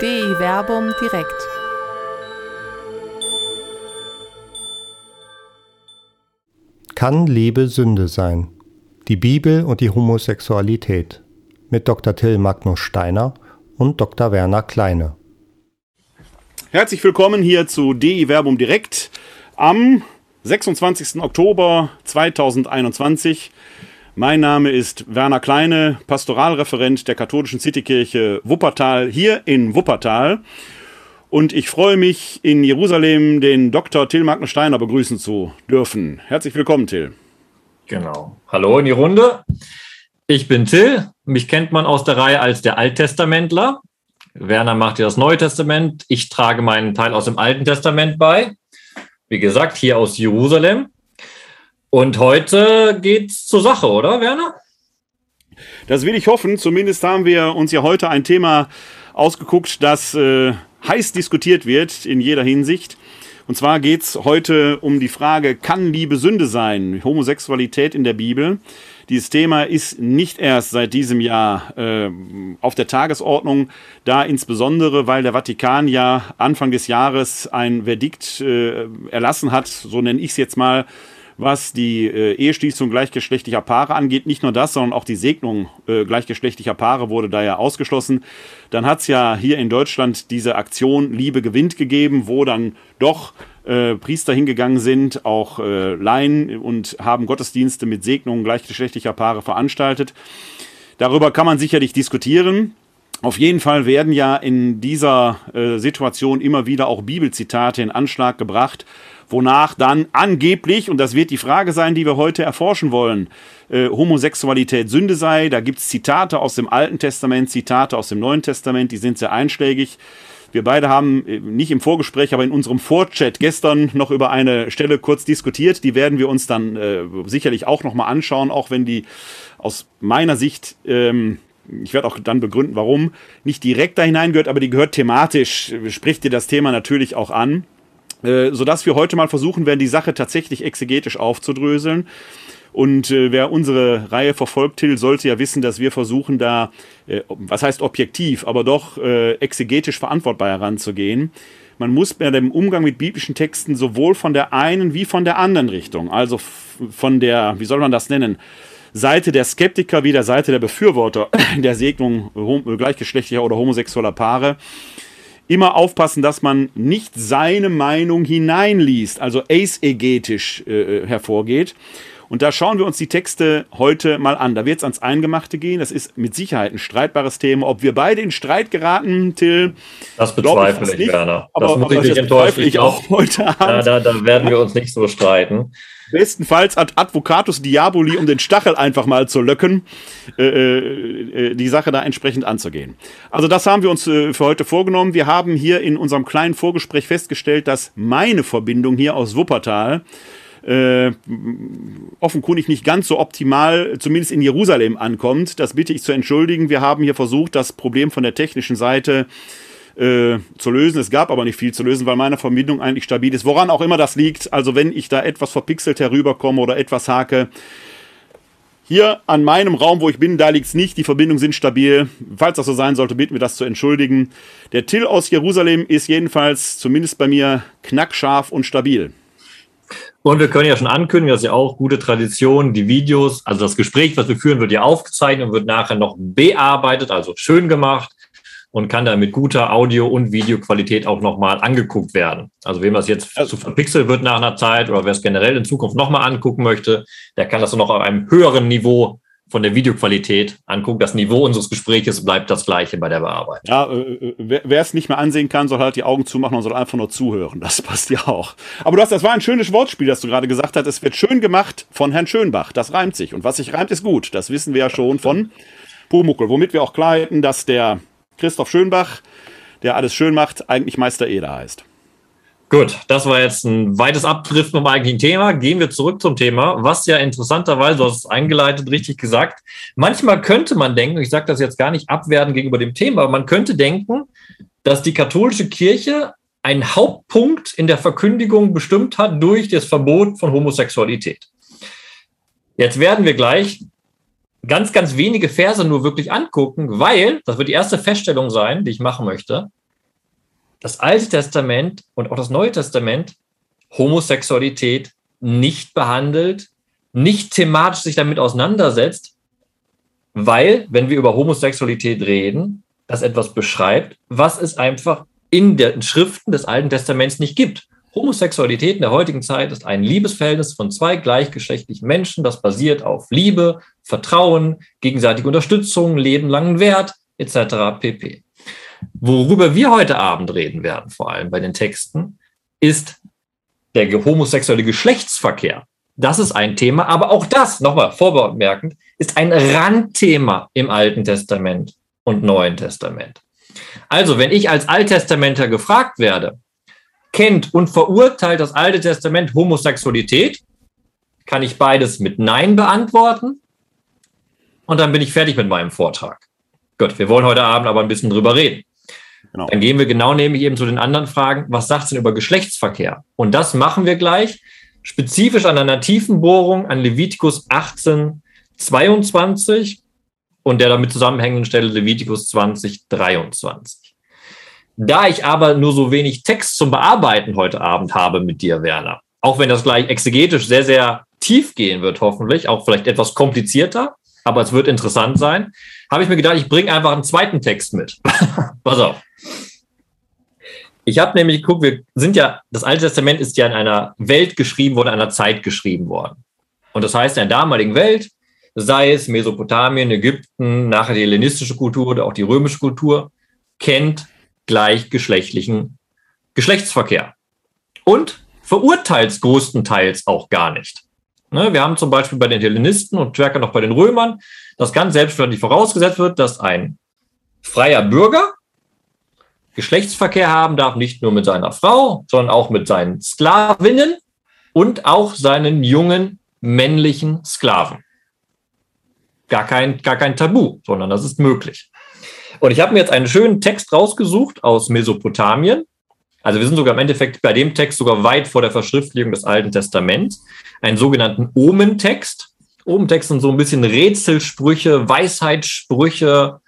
DI Werbung direkt. Kann Liebe Sünde sein? Die Bibel und die Homosexualität mit Dr. Till Magnus Steiner und Dr. Werner Kleine. Herzlich willkommen hier zu DI Werbung direkt am 26. Oktober 2021. Mein Name ist Werner Kleine, Pastoralreferent der katholischen Citykirche Wuppertal hier in Wuppertal. Und ich freue mich, in Jerusalem den Dr. Till Magnus Steiner begrüßen zu dürfen. Herzlich willkommen, Till. Genau. Hallo in die Runde. Ich bin Till. Mich kennt man aus der Reihe als der Alttestamentler. Werner macht ja das Neue Testament. Ich trage meinen Teil aus dem Alten Testament bei. Wie gesagt, hier aus Jerusalem. Und heute geht's zur Sache, oder Werner? Das will ich hoffen. Zumindest haben wir uns ja heute ein Thema ausgeguckt, das äh, heiß diskutiert wird in jeder Hinsicht. Und zwar geht's heute um die Frage, kann Liebe Sünde sein? Homosexualität in der Bibel. Dieses Thema ist nicht erst seit diesem Jahr äh, auf der Tagesordnung, da insbesondere, weil der Vatikan ja Anfang des Jahres ein Verdikt äh, erlassen hat, so nenne ich es jetzt mal, was die äh, Eheschließung gleichgeschlechtlicher Paare angeht. Nicht nur das, sondern auch die Segnung äh, gleichgeschlechtlicher Paare wurde da ja ausgeschlossen. Dann hat es ja hier in Deutschland diese Aktion Liebe gewinnt gegeben, wo dann doch äh, Priester hingegangen sind, auch äh, Laien und haben Gottesdienste mit Segnungen gleichgeschlechtlicher Paare veranstaltet. Darüber kann man sicherlich diskutieren. Auf jeden Fall werden ja in dieser äh, Situation immer wieder auch Bibelzitate in Anschlag gebracht, wonach dann angeblich, und das wird die Frage sein, die wir heute erforschen wollen, äh, Homosexualität Sünde sei. Da gibt es Zitate aus dem Alten Testament, Zitate aus dem Neuen Testament, die sind sehr einschlägig. Wir beide haben äh, nicht im Vorgespräch, aber in unserem Vorchat gestern noch über eine Stelle kurz diskutiert. Die werden wir uns dann äh, sicherlich auch nochmal anschauen, auch wenn die aus meiner Sicht ähm, ich werde auch dann begründen, warum, nicht direkt da hineingehört, aber die gehört thematisch, spricht dir das Thema natürlich auch an. Äh, sodass wir heute mal versuchen werden, die Sache tatsächlich exegetisch aufzudröseln. Und äh, wer unsere Reihe verfolgt, Till, sollte ja wissen, dass wir versuchen, da, äh, was heißt objektiv, aber doch äh, exegetisch verantwortbar heranzugehen. Man muss bei dem Umgang mit biblischen Texten sowohl von der einen wie von der anderen Richtung, also von der, wie soll man das nennen, Seite der Skeptiker wie der Seite der Befürworter der Segnung gleichgeschlechtlicher oder homosexueller Paare, immer aufpassen, dass man nicht seine Meinung hineinliest, also aesegetisch äh, hervorgeht. Und da schauen wir uns die Texte heute mal an. Da wird es ans Eingemachte gehen. Das ist mit Sicherheit ein streitbares Thema. Ob wir beide in Streit geraten, Till. Das bezweifle ich, nicht, Werner. Aber, das muss aber ich dich enttäuschen. Ich auch heute Abend. Ja, da, da werden wir uns nicht so streiten. Bestenfalls ad Advocatus Diaboli, um den Stachel einfach mal zu löcken, äh, äh, äh, die Sache da entsprechend anzugehen. Also das haben wir uns äh, für heute vorgenommen. Wir haben hier in unserem kleinen Vorgespräch festgestellt, dass meine Verbindung hier aus Wuppertal äh, offenkundig nicht ganz so optimal, zumindest in Jerusalem ankommt. Das bitte ich zu entschuldigen. Wir haben hier versucht, das Problem von der technischen Seite äh, zu lösen. Es gab aber nicht viel zu lösen, weil meine Verbindung eigentlich stabil ist. Woran auch immer das liegt. Also wenn ich da etwas verpixelt herüberkomme oder etwas hake, hier an meinem Raum, wo ich bin, da liegt es nicht. Die Verbindungen sind stabil. Falls das so sein sollte, bitten wir das zu entschuldigen. Der Till aus Jerusalem ist jedenfalls zumindest bei mir knackscharf und stabil. Und wir können ja schon ankündigen, dass ja auch gute Tradition, die Videos, also das Gespräch, was wir führen, wird ja aufgezeichnet und wird nachher noch bearbeitet, also schön gemacht und kann dann mit guter Audio- und Videoqualität auch nochmal angeguckt werden. Also wem das jetzt zu verpixelt wird nach einer Zeit oder wer es generell in Zukunft nochmal angucken möchte, der kann das noch auf einem höheren Niveau von der Videoqualität angucken. Das Niveau unseres Gespräches bleibt das gleiche bei der Bearbeitung. Ja, äh, wer, wer es nicht mehr ansehen kann, soll halt die Augen zumachen und soll einfach nur zuhören. Das passt ja auch. Aber du hast, das war ein schönes Wortspiel, das du gerade gesagt hast. Es wird schön gemacht von Herrn Schönbach. Das reimt sich. Und was sich reimt, ist gut. Das wissen wir ja schon von Pumuckel. Womit wir auch klar hätten, dass der Christoph Schönbach, der alles schön macht, eigentlich Meister Eder heißt. Gut, das war jetzt ein weites Abdriften vom eigentlichen Thema. Gehen wir zurück zum Thema, was ja interessanterweise, du hast es eingeleitet, richtig gesagt. Manchmal könnte man denken, ich sage das jetzt gar nicht abwerten gegenüber dem Thema, aber man könnte denken, dass die katholische Kirche einen Hauptpunkt in der Verkündigung bestimmt hat durch das Verbot von Homosexualität. Jetzt werden wir gleich ganz, ganz wenige Verse nur wirklich angucken, weil, das wird die erste Feststellung sein, die ich machen möchte, das Alte Testament und auch das Neue Testament Homosexualität nicht behandelt, nicht thematisch sich damit auseinandersetzt, weil, wenn wir über Homosexualität reden, das etwas beschreibt, was es einfach in den Schriften des Alten Testaments nicht gibt. Homosexualität in der heutigen Zeit ist ein Liebesverhältnis von zwei gleichgeschlechtlichen Menschen, das basiert auf Liebe, Vertrauen, gegenseitige Unterstützung, lebenlangen Wert etc. pp. Worüber wir heute Abend reden werden, vor allem bei den Texten, ist der homosexuelle Geschlechtsverkehr. Das ist ein Thema, aber auch das, nochmal vorbemerkend, ist ein Randthema im Alten Testament und Neuen Testament. Also, wenn ich als Alttestamenter gefragt werde, kennt und verurteilt das Alte Testament Homosexualität, kann ich beides mit Nein beantworten und dann bin ich fertig mit meinem Vortrag. Gut, wir wollen heute Abend aber ein bisschen drüber reden. Genau. Dann gehen wir genau nämlich eben zu den anderen Fragen. Was sagt es denn über Geschlechtsverkehr? Und das machen wir gleich spezifisch an einer tiefen Bohrung an Levitikus 18, 22 und der damit zusammenhängenden Stelle Levitikus 20, 23. Da ich aber nur so wenig Text zum Bearbeiten heute Abend habe mit dir, Werner, auch wenn das gleich exegetisch sehr, sehr tief gehen wird, hoffentlich, auch vielleicht etwas komplizierter, aber es wird interessant sein, habe ich mir gedacht, ich bringe einfach einen zweiten Text mit. Pass auf. Ich habe nämlich geguckt, wir sind ja, das Alte Testament ist ja in einer Welt geschrieben worden, in einer Zeit geschrieben worden. Und das heißt, in der damaligen Welt, sei es Mesopotamien, Ägypten, nachher die hellenistische Kultur oder auch die römische Kultur, kennt gleichgeschlechtlichen Geschlechtsverkehr. Und verurteilt es größtenteils auch gar nicht. Ne, wir haben zum Beispiel bei den Hellenisten und stärker noch bei den Römern, dass ganz selbstverständlich vorausgesetzt wird, dass ein freier Bürger Geschlechtsverkehr haben darf, nicht nur mit seiner Frau, sondern auch mit seinen Sklavinnen und auch seinen jungen männlichen Sklaven. Gar kein, gar kein Tabu, sondern das ist möglich. Und ich habe mir jetzt einen schönen Text rausgesucht aus Mesopotamien. Also wir sind sogar im Endeffekt bei dem Text sogar weit vor der Verschriftlichung des Alten Testaments. Einen sogenannten Omentext. Omentext sind so ein bisschen Rätselsprüche, Weisheitssprüche,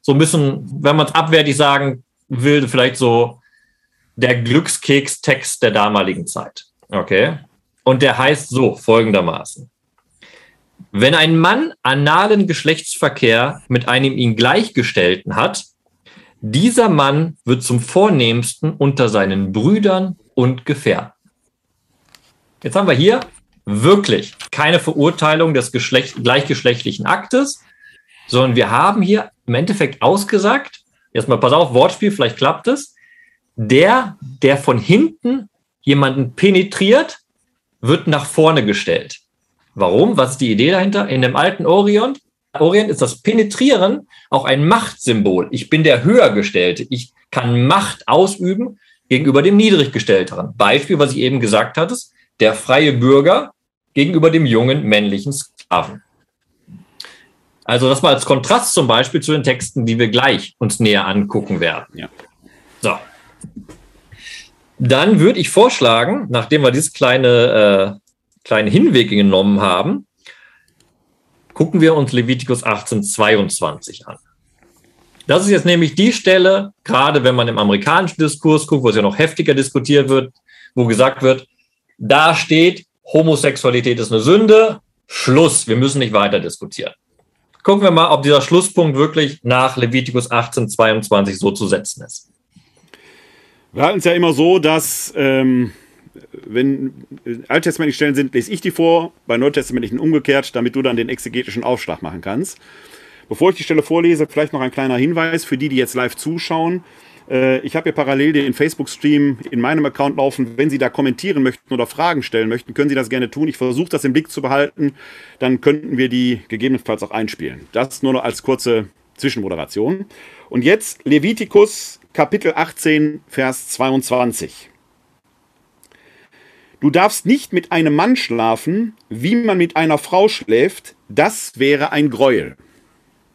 so ein bisschen, wenn man es abwertig sagen will, vielleicht so der Glückskeks-Text der damaligen Zeit. Okay? Und der heißt so folgendermaßen. Wenn ein Mann analen Geschlechtsverkehr mit einem ihm Gleichgestellten hat, dieser Mann wird zum Vornehmsten unter seinen Brüdern und Gefährten. Jetzt haben wir hier wirklich keine Verurteilung des Geschlecht, gleichgeschlechtlichen Aktes, sondern wir haben hier im Endeffekt ausgesagt, Erstmal, pass auf, Wortspiel, vielleicht klappt es. Der, der von hinten jemanden penetriert, wird nach vorne gestellt. Warum? Was ist die Idee dahinter? In dem alten Orient, Orient ist das Penetrieren auch ein Machtsymbol. Ich bin der Höhergestellte. Ich kann Macht ausüben gegenüber dem Niedriggestellteren. Beispiel, was ich eben gesagt hatte, der freie Bürger gegenüber dem jungen männlichen Sklaven. Also das mal als Kontrast zum Beispiel zu den Texten, die wir gleich uns näher angucken werden. Ja. So. Dann würde ich vorschlagen, nachdem wir dieses kleine, äh, kleine Hinweg genommen haben, gucken wir uns Levitikus 18, 22 an. Das ist jetzt nämlich die Stelle, gerade wenn man im amerikanischen Diskurs guckt, wo es ja noch heftiger diskutiert wird, wo gesagt wird, da steht, Homosexualität ist eine Sünde, Schluss, wir müssen nicht weiter diskutieren gucken wir mal, ob dieser Schlusspunkt wirklich nach Levitikus 18, 22 so zu setzen ist. Wir halten es ja immer so, dass ähm, wenn alttestamentliche Stellen sind, lese ich die vor, bei neutestamentlichen umgekehrt, damit du dann den exegetischen Aufschlag machen kannst. Bevor ich die Stelle vorlese, vielleicht noch ein kleiner Hinweis für die, die jetzt live zuschauen. Äh, ich habe hier parallel den Facebook-Stream in meinem Account laufen. Wenn Sie da kommentieren möchten oder Fragen stellen möchten, können Sie das gerne tun. Ich versuche das im Blick zu behalten. Dann könnten wir die gegebenenfalls auch einspielen. Das nur noch als kurze Zwischenmoderation. Und jetzt Levitikus Kapitel 18, Vers 22. Du darfst nicht mit einem Mann schlafen, wie man mit einer Frau schläft. Das wäre ein Gräuel.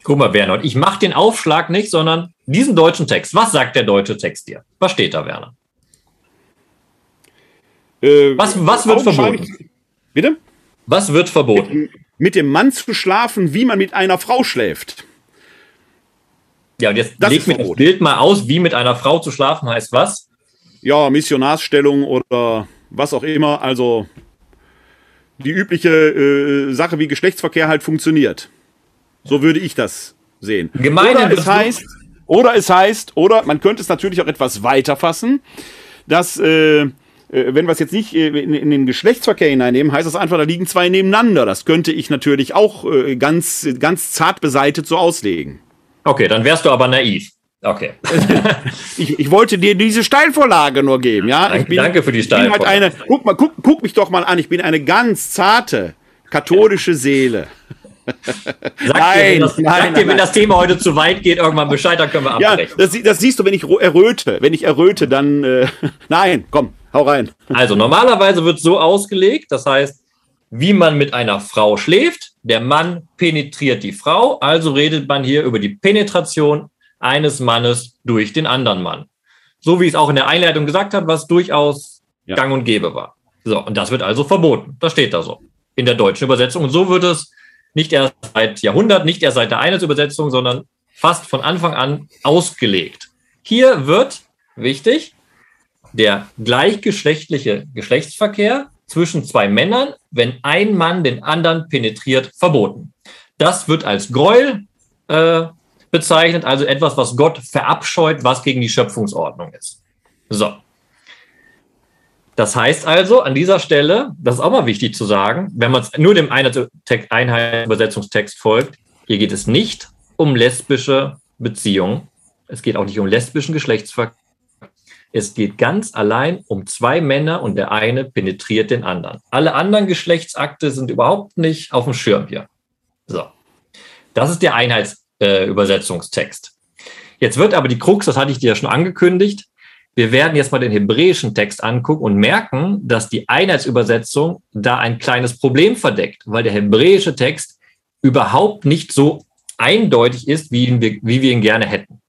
Guck mal, Werner, ich mache den Aufschlag nicht, sondern diesen deutschen Text. Was sagt der deutsche Text dir? Was steht da, Werner? Äh, was, was wird verboten? Bitte? Was wird verboten? Mit, dem Mann zu schlafen, wie man mit einer Frau schläft. Ja, und jetzt das leg mir das Bild mal aus, wie mit einer Frau zu schlafen heißt was? ja, Missionarsstellung oder was auch immer. Also die übliche äh, Sache, wie Geschlechtsverkehr halt funktioniert. So würde ich das sehen. Gemeine oder es heißt, oder es heißt, oder man könnte es natürlich auch etwas weiter fassen, dass äh, äh wenn wir es jetzt nicht äh, in, den Geschlechtsverkehr hineinnehmen, heißt das einfach, da liegen zwei nebeneinander. Das könnte ich natürlich auch äh, ganz, ganz zart beseitet so auslegen. Okay, dann wärst du aber naiv. Okay. ich, ich wollte dir diese Steilvorlage nur geben, ja? Danke, bin, danke für die Steilvorlage. Halt eine, guck, mal, guck, guck mich doch mal an, ich bin eine ganz zarte katholische Seele. Sag nein, dir, wenn das, nein, sag dir, wenn das Thema heute zu weit geht, irgendwann Bescheid, dann können wir abbrechen. Ja, das, das siehst du, wenn ich erröte. Wenn ich erröte, dann äh, nein, komm, hau rein. Also normalerweise wird es so ausgelegt, das heißt, wie man mit einer Frau schläft, der Mann penetriert die Frau, also redet man hier über die Penetration eines Mannes durch den anderen Mann. So wie es auch in der Einleitung gesagt hat, was durchaus ja. gang und gäbe war. So, und das wird also verboten. Das steht da so in der deutschen Übersetzung. Und so wird es nicht erst seit Jahrhunderten, nicht erst seit der Einheitsübersetzung, sondern fast von Anfang an ausgelegt. Hier wird, wichtig, der gleichgeschlechtliche Geschlechtsverkehr zwischen zwei Männern, wenn ein Mann den anderen penetriert, verboten. Das wird als Gräuel äh, bezeichnet, also etwas, was Gott verabscheut, was gegen die Schöpfungsordnung ist. So. Das heißt also, an dieser Stelle, das ist auch mal wichtig zu sagen, wenn man nur dem Einheitsübersetzungstext folgt, hier geht es nicht um lesbische Beziehungen. Es geht auch nicht um lesbischen Geschlechtsverkehr. Es geht ganz allein um zwei Männer und der eine penetriert den anderen. Alle anderen Geschlechtsakte sind überhaupt nicht auf dem Schirm hier. So. Das ist der Einheits äh, Übersetzungstext. Jetzt wird aber die Krux, das hatte ich dir ja schon angekündigt, wir werden jetzt mal den hebräischen Text angucken und merken, dass die Einheitsübersetzung da ein kleines Problem verdeckt, weil der hebräische Text überhaupt nicht so eindeutig ist, wie wir, wie wir ihn gerne hätten.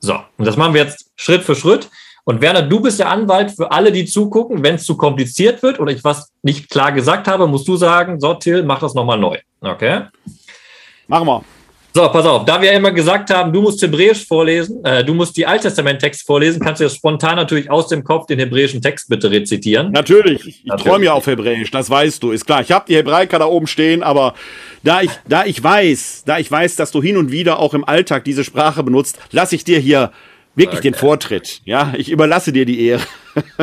So, und das machen wir jetzt Schritt für Schritt. Und Werner, du bist der Anwalt für alle, die zugucken. Wenn es zu kompliziert wird oder ich was nicht klar gesagt habe, musst du sagen, so Till, mach das nochmal neu. Okay? Machen wir. So, pass auf, da wir immer gesagt haben, du musst Hebräisch vorlesen, äh, du musst die Alttestament-Text vorlesen, kannst du jetzt spontan natürlich aus dem Kopf den hebräischen Text bitte rezitieren. Natürlich, ich, ich träume ja auf Hebräisch, das weißt du, ist klar. Ich habe die Hebraiker da oben stehen, aber da ich, da ich weiß, da ich weiß, dass du hin und wieder auch im Alltag diese Sprache benutzt, lasse ich dir hier wirklich okay. den Vortritt. Ja, ich überlasse dir die Ehre.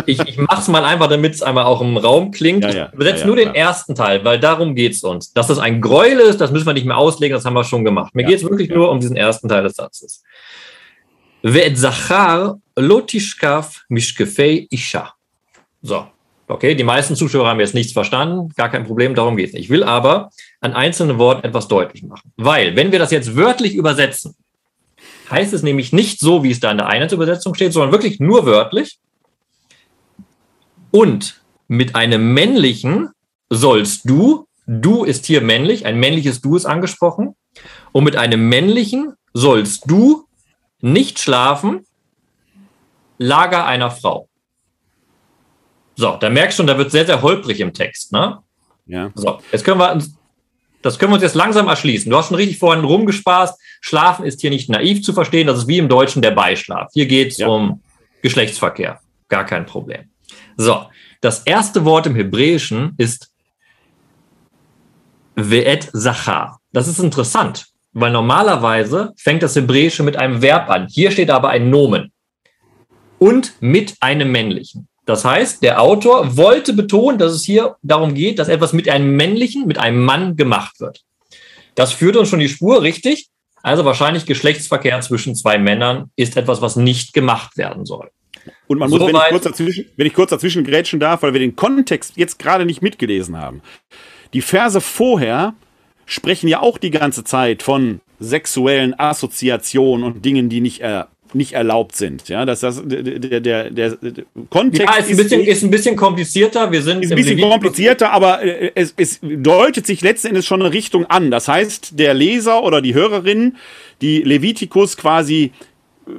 Ich, ich mach's mal einfach, damit es einmal auch im Raum klingt. Ja, ja. Ich übersetze ja, nur den ersten Teil, weil darum geht's uns. Dass das ein Gräuel ist, das müssen wir nicht mehr auslegen, das haben wir schon gemacht. Mir ja, geht's wirklich nur um diesen ersten Teil des Satzes. Ve'et zachar lotishkaf mishkefei isha. So, okay, die meisten Zuschauer haben jetzt nichts verstanden, gar kein Problem, darum geht's nicht. Ich will aber an einzelnen Worten etwas deutlich machen. Weil, wenn wir das jetzt wörtlich übersetzen, heißt es nämlich nicht so, wie es da in der Einheitsübersetzung steht, sondern wirklich nur wörtlich. Und mit einem männlichen sollst du, du ist hier männlich, ein männliches Du ist angesprochen. Und mit einem männlichen sollst du nicht schlafen, Lager einer Frau. So, da merkst du schon, da wird sehr, sehr holprig im Text, ne? Ja. So, jetzt können wir uns das können wir uns jetzt langsam erschließen. Du hast schon richtig vorhin rumgespaßt. Schlafen ist hier nicht naiv zu verstehen. Das ist wie im Deutschen der Beischlaf. Hier geht es ja. um Geschlechtsverkehr. Gar kein Problem. So, das erste Wort im Hebräischen ist Ve'et Sachar. Das ist interessant, weil normalerweise fängt das Hebräische mit einem Verb an. Hier steht aber ein Nomen. Und mit einem männlichen. Das heißt, der Autor wollte betonen, dass es hier darum geht, dass etwas mit einem männlichen, mit einem Mann gemacht wird. Das führt uns schon die Spur, richtig? Also wahrscheinlich Geschlechtsverkehr zwischen zwei Männern ist etwas, was nicht gemacht werden soll. Und man muss, so wenn, ich kurz dazwischen, wenn ich kurz dazwischen grätschen darf, weil wir den Kontext jetzt gerade nicht mitgelesen haben. Die Verse vorher sprechen ja auch die ganze Zeit von sexuellen Assoziationen und Dingen, die nicht äh, nicht erlaubt sind. Ja, dass das der, der, der, Kontext ja, ist ein bisschen ist ein bisschen komplizierter. Wir sind ist ein bisschen komplizierter, aber äh, es, es deutet sich letzten Endes schon eine Richtung an. Das heißt, der Leser oder die Hörerin, die Levitikus quasi äh,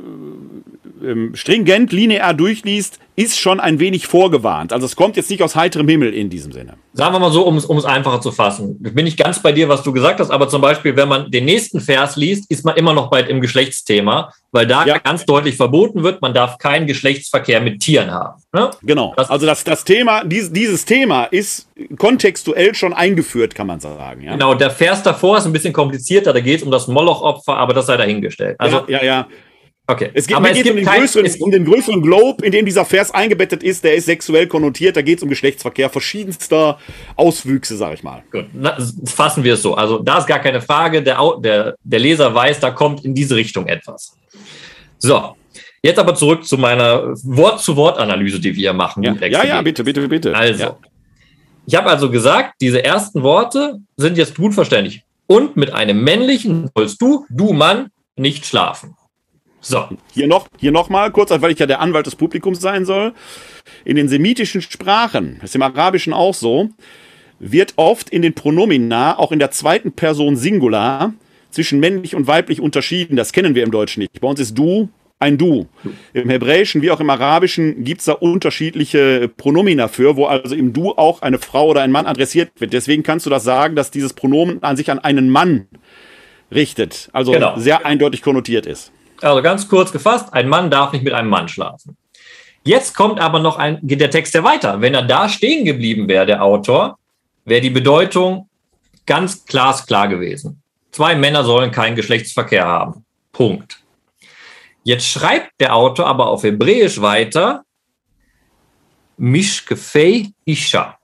ähm, stringent linear durchliest, ist schon ein wenig vorgewarnt. Also es kommt jetzt nicht aus heiterem Himmel in diesem Sinne. Sagen wir mal so, um es einfacher zu fassen. Ich bin nicht ganz bei dir, was du gesagt hast, aber zum Beispiel, wenn man den nächsten Vers liest, ist man immer noch bald im Geschlechtsthema, weil da ja. ganz deutlich verboten wird, man darf keinen Geschlechtsverkehr mit Tieren haben. Ne? Genau. Das also das, das Thema, dieses, dieses Thema ist kontextuell schon eingeführt, kann man sagen. Ja? Genau, der Vers davor ist ein bisschen komplizierter, da geht es um das Moloch-Opfer, aber das sei dahingestellt. Also, ja, ja, ja. Okay. Es geht, Aber es geht um, den kein, größeren, um den größeren Globe, in dem dieser Vers eingebettet ist. Der ist sexuell konnotiert. Da geht es um Geschlechtsverkehr verschiedenster Auswüchse, sag ich mal. Gut, Na, fassen wir es so. Also da ist gar keine Frage. Der, der, der Leser weiß, da kommt in diese Richtung etwas. So, jetzt aber zurück zu meiner Wort-zu-Wort-Analyse, die wir machen. Ja, ja, ja, bitte, bitte, bitte. Also, ja. ich habe also gesagt, diese ersten Worte sind jetzt gut verständlich. Und mit einem männlichen sollst du, du Mann, nicht schlafen. So. Hier noch, hier noch mal kurz, weil ich ja der Anwalt des Publikums sein soll. In den semitischen Sprachen, das ist im Arabischen auch so, wird oft in den Pronomina, auch in der zweiten Person Singular, zwischen männlich und weiblich unterschieden. Das kennen wir im Deutschen nicht. Bei uns ist du ein Du. Im Hebräischen wie auch im Arabischen gibt es da unterschiedliche Pronomina für, wo also im Du auch eine Frau oder ein Mann adressiert wird. Deswegen kannst du das sagen, dass dieses Pronomen an sich an einen Mann richtet. Also genau. sehr eindeutig konnotiert ist. Also ganz kurz gefasst, ein Mann darf nicht mit einem Mann schlafen. Jetzt kommt aber noch ein, geht der Text ja weiter. Wenn er da stehen geblieben wäre, der Autor, wäre die Bedeutung ganz glasklar gewesen. Zwei Männer sollen keinen Geschlechtsverkehr haben. Punkt. Jetzt schreibt der Autor aber auf Hebräisch weiter, Mishkefei Isha.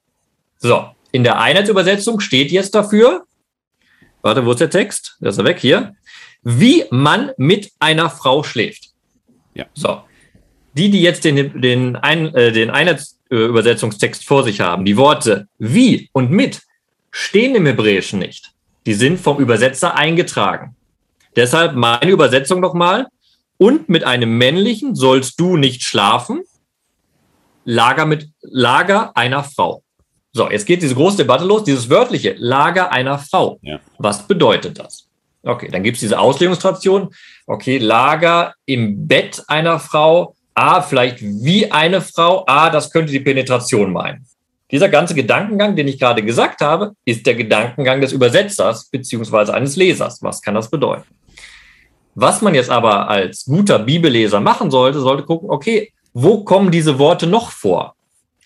So, in der Einheitsübersetzung steht jetzt dafür, warte, wo ist der Text? Der ist er weg hier wie man mit einer Frau schläft. Ja. So. Die, die jetzt den, den, ein, äh, den Einheitsübersetzungstext vor sich haben, die Worte wie und mit stehen im Hebräischen nicht. Die sind vom Übersetzer eingetragen. Deshalb meine Übersetzung nochmal. Und mit einem männlichen sollst du nicht schlafen. Lager mit Lager einer Frau. So, jetzt geht diese große Debatte los. Dieses wörtliche Lager einer Frau. Ja. Was bedeutet das? Okay, dann gibt es diese Auslegungstradition. Okay, Lager im Bett einer Frau. A, vielleicht wie eine Frau. A, das könnte die Penetration meinen. Dieser ganze Gedankengang, den ich gerade gesagt habe, ist der Gedankengang des Übersetzers beziehungsweise eines Lesers. Was kann das bedeuten? Was man jetzt aber als guter Bibelleser machen sollte, sollte gucken, okay, wo kommen diese Worte noch vor?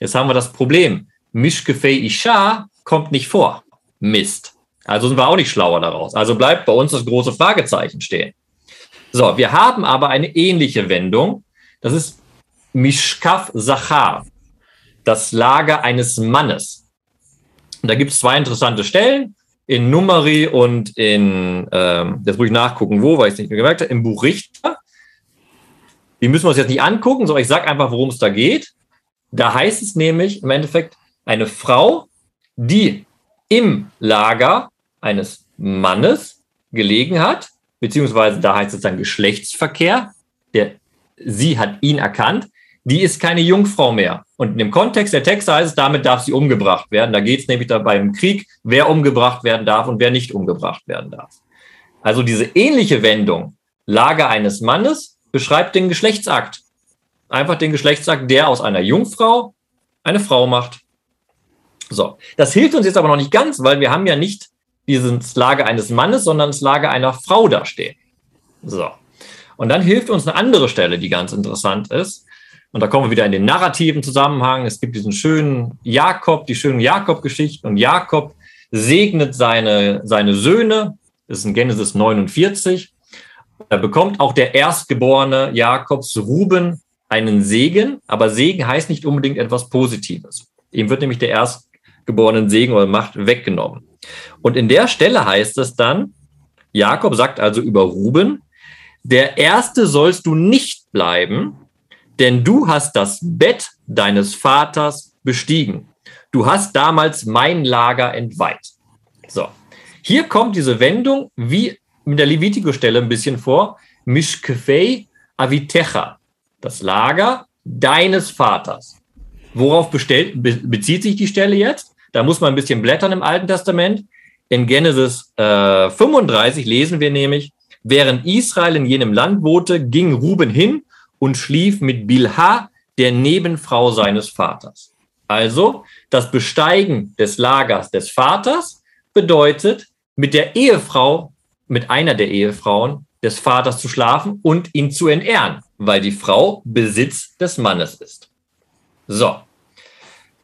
Jetzt haben wir das Problem. Mishkefei Isha kommt nicht vor. Mist. Also sind wir auch nicht schlauer daraus. Also bleibt bei uns das große Fragezeichen stehen. So, wir haben aber eine ähnliche Wendung. Das ist Mishkaf Sachar, das Lager eines Mannes. Und da gibt es zwei interessante Stellen in Numeri und in, ähm, jetzt muss ich nachgucken, wo, weil ich es nicht mehr gemerkt habe, im Buch Richter. Die müssen wir uns jetzt nicht angucken, sondern ich sage einfach, worum es da geht. Da heißt es nämlich im Endeffekt eine Frau, die im Lager eines Mannes gelegen hat, beziehungsweise da heißt es dann Geschlechtsverkehr, der, sie hat ihn erkannt, die ist keine Jungfrau mehr. Und in dem Kontext der Texte heißt es, damit darf sie umgebracht werden. Da geht es nämlich dabei im Krieg, wer umgebracht werden darf und wer nicht umgebracht werden darf. Also diese ähnliche Wendung, Lage eines Mannes, beschreibt den Geschlechtsakt. Einfach den Geschlechtsakt, der aus einer Jungfrau eine Frau macht. So, das hilft uns jetzt aber noch nicht ganz, weil wir haben ja nicht dieses Lager eines Mannes, sondern das Lager einer Frau dastehen. So. Und dann hilft uns eine andere Stelle, die ganz interessant ist. Und da kommen wir wieder in den narrativen Zusammenhang. Es gibt diesen schönen Jakob, die schönen Jakob-Geschichten. Und Jakob segnet seine, seine Söhne. Das ist in Genesis 49. Da bekommt auch der erstgeborene Jakobs Ruben einen Segen. Aber Segen heißt nicht unbedingt etwas Positives. Ihm wird nämlich der erstgeborene Segen oder Macht weggenommen. Und in der Stelle heißt es dann, Jakob sagt also über Ruben, der Erste sollst du nicht bleiben, denn du hast das Bett deines Vaters bestiegen. Du hast damals mein Lager entweiht. So, hier kommt diese Wendung wie mit der Levitikus-Stelle ein bisschen vor. Mishkefei avitecha, das Lager deines Vaters. Worauf bestellt, be bezieht sich die Stelle jetzt? Da muss man ein bisschen blättern im Alten Testament. In Genesis äh, 35 lesen wir nämlich, während Israel in jenem Land wohnte, ging Ruben hin und schlief mit Bilha, der Nebenfrau seines Vaters. Also das Besteigen des Lagers des Vaters bedeutet, mit der Ehefrau, mit einer der Ehefrauen des Vaters zu schlafen und ihn zu entehren, weil die Frau Besitz des Mannes ist. So,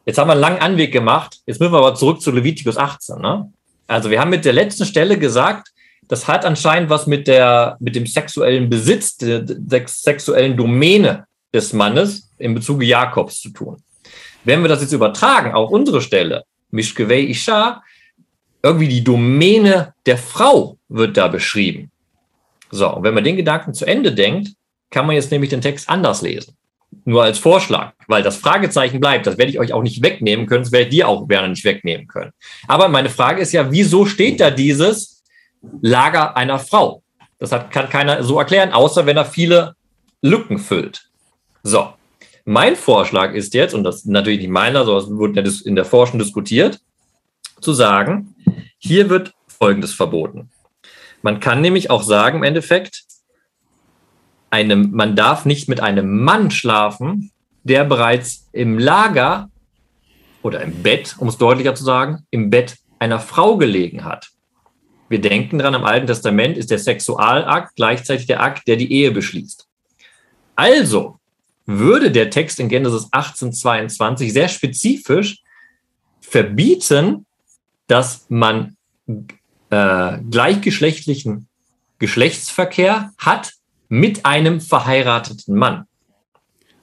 jetzt haben wir einen langen Anweg gemacht. Jetzt müssen wir aber zurück zu Leviticus 18. Ne? Also wir haben mit der letzten Stelle gesagt, das hat anscheinend was mit, der, mit dem sexuellen Besitz, der, der sexuellen Domäne des Mannes in Bezug Jakobs zu tun. Wenn wir das jetzt übertragen auf unsere Stelle, Mishkevei Isha, irgendwie die Domäne der Frau wird da beschrieben. So, und wenn man den Gedanken zu Ende denkt, kann man jetzt nämlich den Text anders lesen. Nur als Vorschlag, weil das Fragezeichen bleibt, das werde ich euch auch nicht wegnehmen können, das werde ich dir auch gerne nicht wegnehmen können. Aber meine Frage ist ja, wieso steht da dieses Lager einer Frau? Das hat, kann keiner so erklären, außer wenn er viele Lücken füllt. So, mein Vorschlag ist jetzt, und das ist natürlich nicht meiner, sondern wurde in der Forschung diskutiert, zu sagen, hier wird Folgendes verboten. Man kann nämlich auch sagen, im Endeffekt, einem, man darf nicht mit einem Mann schlafen, der bereits im Lager oder im Bett, um es deutlicher zu sagen, im Bett einer Frau gelegen hat. Wir denken dran, im Alten Testament ist der Sexualakt gleichzeitig der Akt, der die Ehe beschließt. Also würde der Text in Genesis 1822 sehr spezifisch verbieten, dass man äh, gleichgeschlechtlichen Geschlechtsverkehr hat mit einem verheirateten Mann.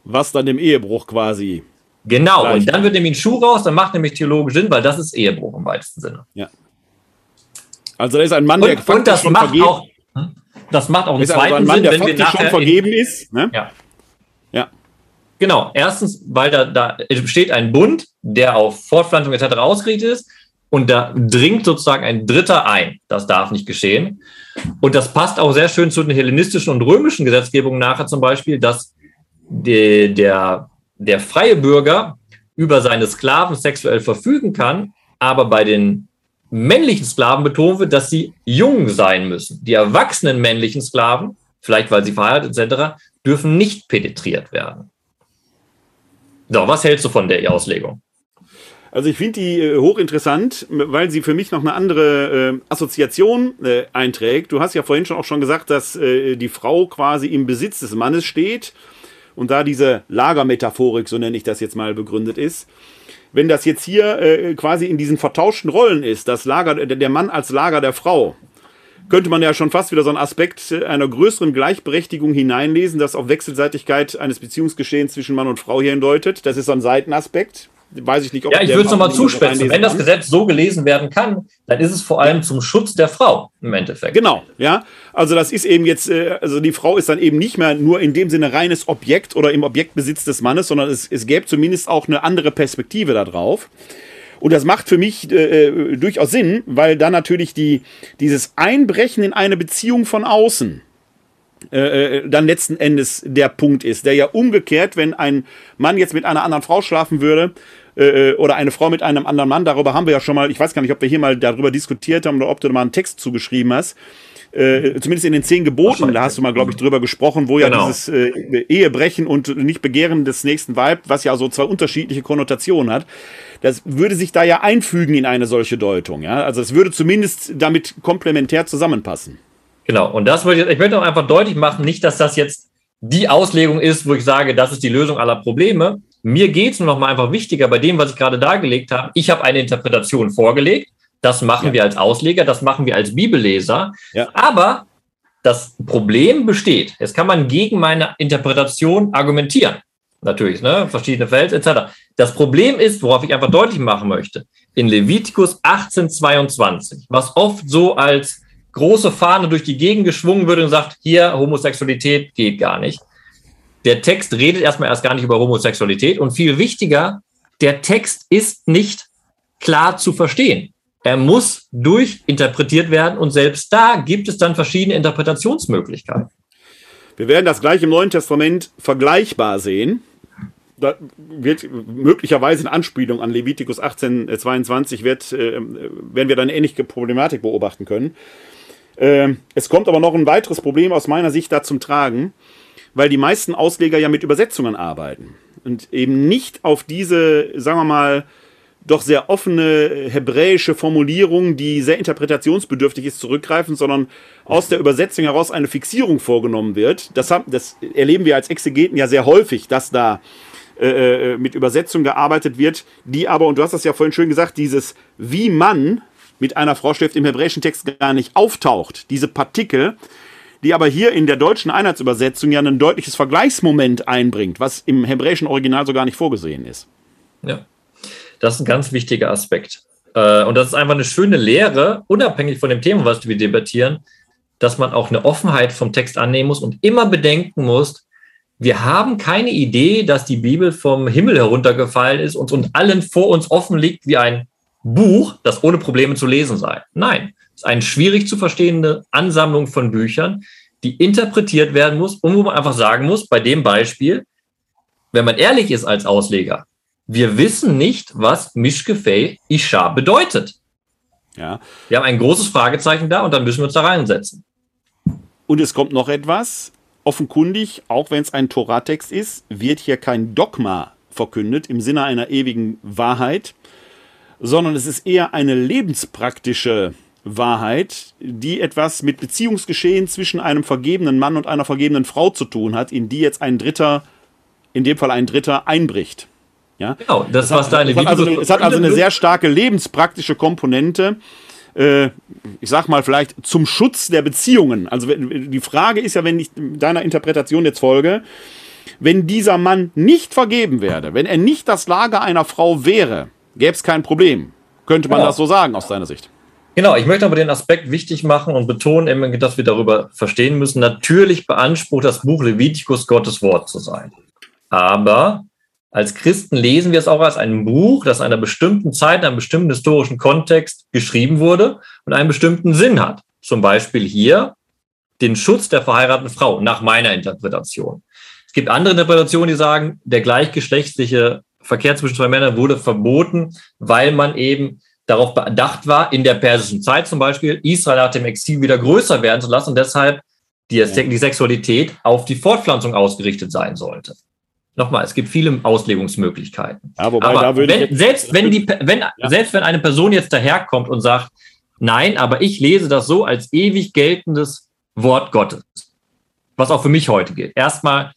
Was dann dem Ehebruch quasi. Genau, gleich. und dann wird nämlich ein Schuh raus, dann macht nämlich theologisch Sinn, weil das ist Ehebruch im weitesten Sinne. Ja. Also da ist ein Mann, und, der und das macht auch, hm? das macht auch einen ist zweiten also ein Mann, Sinn, wenn wir nachher schon vergeben in, ist. Ne? Ja. Ja. Genau, erstens, weil da, da steht ein Bund, der auf Fortpflanzung etc. ausgerichtet ist und da dringt sozusagen ein Dritter ein. Das darf nicht geschehen. Und das passt auch sehr schön zu den hellenistischen und römischen Gesetzgebungen nachher zum Beispiel, dass die, der, der freie Bürger über seine Sklaven sexuell verfügen kann, aber bei den männlichen Sklaven betont wird, dass sie jung sein müssen. Die erwachsenen männlichen Sklaven, vielleicht weil sie verheiratet etc., dürfen nicht penetriert werden. So, was hältst du von der Auslegung? Also ich finde die äh, hochinteressant, weil sie für mich noch eine andere äh, Assoziation äh, einträgt. Du hast ja vorhin schon auch schon gesagt, dass äh, die Frau quasi im Besitz des Mannes steht und da diese Lagermetaphorik, so nenne ich das jetzt mal, begründet ist. Wenn das jetzt hier äh, quasi in diesen vertauschten Rollen ist, das Lager, der Mann als Lager der Frau, könnte man ja schon fast wieder so einen Aspekt einer größeren Gleichberechtigung hineinlesen, das auf Wechselseitigkeit eines Beziehungsgeschehens zwischen Mann und Frau hier hindeutet. Das ist so ein Seitenaspekt weiß ich nicht, ob Ja, ich würde es nochmal zuspitzen. Wenn das Gesetz so gelesen werden kann, dann ist es vor allem zum Schutz der Frau im Endeffekt. Genau, ja. Also das ist eben jetzt, äh, also die Frau ist dann eben nicht mehr nur in dem Sinne reines Objekt oder im Objektbesitz des Mannes, sondern es, es gäbe zumindest auch eine andere Perspektive darauf. Und das macht für mich äh, äh durchaus Sinn, weil dann natürlich die, dieses Einbrechen in eine Beziehung von außen, äh, äh, dann letzten Endes der Punkt ist, der ja umgekehrt, wenn ein Mann jetzt mit einer anderen Frau schlafen würde, äh, oder eine Frau mit einem anderen Mann, darüber haben wir ja schon mal, ich weiß gar nicht, ob wir hier mal darüber diskutiert haben oder ob du mal einen Text zugeschrieben hast. Äh, zumindest in den zehn Geboten, da hast du mal, glaube ich, drüber gesprochen, wo ja genau. dieses äh, Ehebrechen und nicht Begehren des nächsten Weib, was ja so zwei unterschiedliche Konnotationen hat, das würde sich da ja einfügen in eine solche Deutung. Ja? Also es würde zumindest damit komplementär zusammenpassen. Genau, und das würde ich, ich möchte auch einfach deutlich machen, nicht, dass das jetzt die Auslegung ist, wo ich sage, das ist die Lösung aller Probleme, mir geht es nur noch mal einfach wichtiger bei dem, was ich gerade dargelegt habe. Ich habe eine Interpretation vorgelegt. Das machen ja. wir als Ausleger, das machen wir als Bibelleser. Ja. Aber das Problem besteht. Jetzt kann man gegen meine Interpretation argumentieren. Natürlich, ne? verschiedene Felder etc. Das Problem ist, worauf ich einfach deutlich machen möchte, in Levitikus 1822, was oft so als große Fahne durch die Gegend geschwungen wird und sagt, hier Homosexualität geht gar nicht der Text redet erstmal erst gar nicht über Homosexualität und viel wichtiger, der Text ist nicht klar zu verstehen. Er muss durchinterpretiert werden und selbst da gibt es dann verschiedene Interpretationsmöglichkeiten. Wir werden das gleich im Neuen Testament vergleichbar sehen. Da wird möglicherweise in Anspielung an Levitikus 18, 22 wird, äh, werden wir dann ähnliche Problematik beobachten können. Äh, es kommt aber noch ein weiteres Problem aus meiner Sicht da zum Tragen weil die meisten Ausleger ja mit Übersetzungen arbeiten und eben nicht auf diese, sagen wir mal, doch sehr offene hebräische Formulierung, die sehr interpretationsbedürftig ist, zurückgreifen, sondern aus der Übersetzung heraus eine Fixierung vorgenommen wird. Das, haben, das erleben wir als Exegeten ja sehr häufig, dass da äh, äh, mit Übersetzung gearbeitet wird, die aber, und du hast das ja vorhin schön gesagt, dieses wie man mit einer schläft im hebräischen Text gar nicht auftaucht, diese Partikel, die aber hier in der deutschen Einheitsübersetzung ja ein deutliches Vergleichsmoment einbringt, was im hebräischen Original so gar nicht vorgesehen ist. Ja, das ist ein ganz wichtiger Aspekt. Äh, und das ist einfach eine schöne Lehre, unabhängig von dem Thema, was wir debattieren, dass man auch eine Offenheit vom Text annehmen muss und immer bedenken muss, wir haben keine Idee, dass die Bibel vom Himmel heruntergefallen ist und, und allen vor uns offen liegt wie ein Buch, das ohne Probleme zu lesen sei. Nein, ist eine schwierig zu verstehende Ansammlung von Büchern, die interpretiert werden muss und wo man einfach sagen muss, bei dem Beispiel, wenn man ehrlich ist als Ausleger, wir wissen nicht, was Mishkefei Isha bedeutet. Ja. Wir haben ein großes Fragezeichen da und dann müssen wir uns da reinsetzen. Und es kommt noch etwas. Offenkundig, auch wenn es ein Toratext ist, wird hier kein Dogma verkündet im Sinne einer ewigen Wahrheit, sondern es ist eher eine lebenspraktische Wahrheit, die etwas mit Beziehungsgeschehen zwischen einem vergebenen Mann und einer vergebenen Frau zu tun hat, in die jetzt ein Dritter, in dem Fall ein Dritter, einbricht. Ja? Genau, das, was deine es also, es hat also eine sehr starke lebenspraktische Komponente. Äh, ich sag mal vielleicht zum Schutz der Beziehungen. Also die Frage ist ja, wenn ich deiner Interpretation jetzt folge, wenn dieser Mann nicht vergeben werde, wenn er nicht das Lager einer Frau wäre, gäbe es kein Problem. Könnte man genau. das so sagen aus deiner Sicht? Genau, ich möchte aber den Aspekt wichtig machen und betonen, dass wir darüber verstehen müssen. Natürlich beansprucht das Buch Levitikus Gottes Wort zu sein. Aber als Christen lesen wir es auch als ein Buch, das in einer bestimmten Zeit, in einem bestimmten historischen Kontext geschrieben wurde und einen bestimmten Sinn hat. Zum Beispiel hier den Schutz der verheirateten Frau, nach meiner Interpretation. Es gibt andere Interpretationen, die sagen, der gleichgeschlechtliche Verkehr zwischen zwei Männern wurde verboten, weil man eben darauf bedacht war, in der persischen Zeit zum Beispiel, Israel nach dem Exil wieder größer werden zu lassen und deshalb die, die Sexualität auf die Fortpflanzung ausgerichtet sein sollte. Nochmal, es gibt viele Auslegungsmöglichkeiten. Ja, wobei, aber wenn, selbst, wenn die, wenn, ja. selbst wenn eine Person jetzt daherkommt und sagt, nein, aber ich lese das so als ewig geltendes Wort Gottes, was auch für mich heute gilt. Erstmal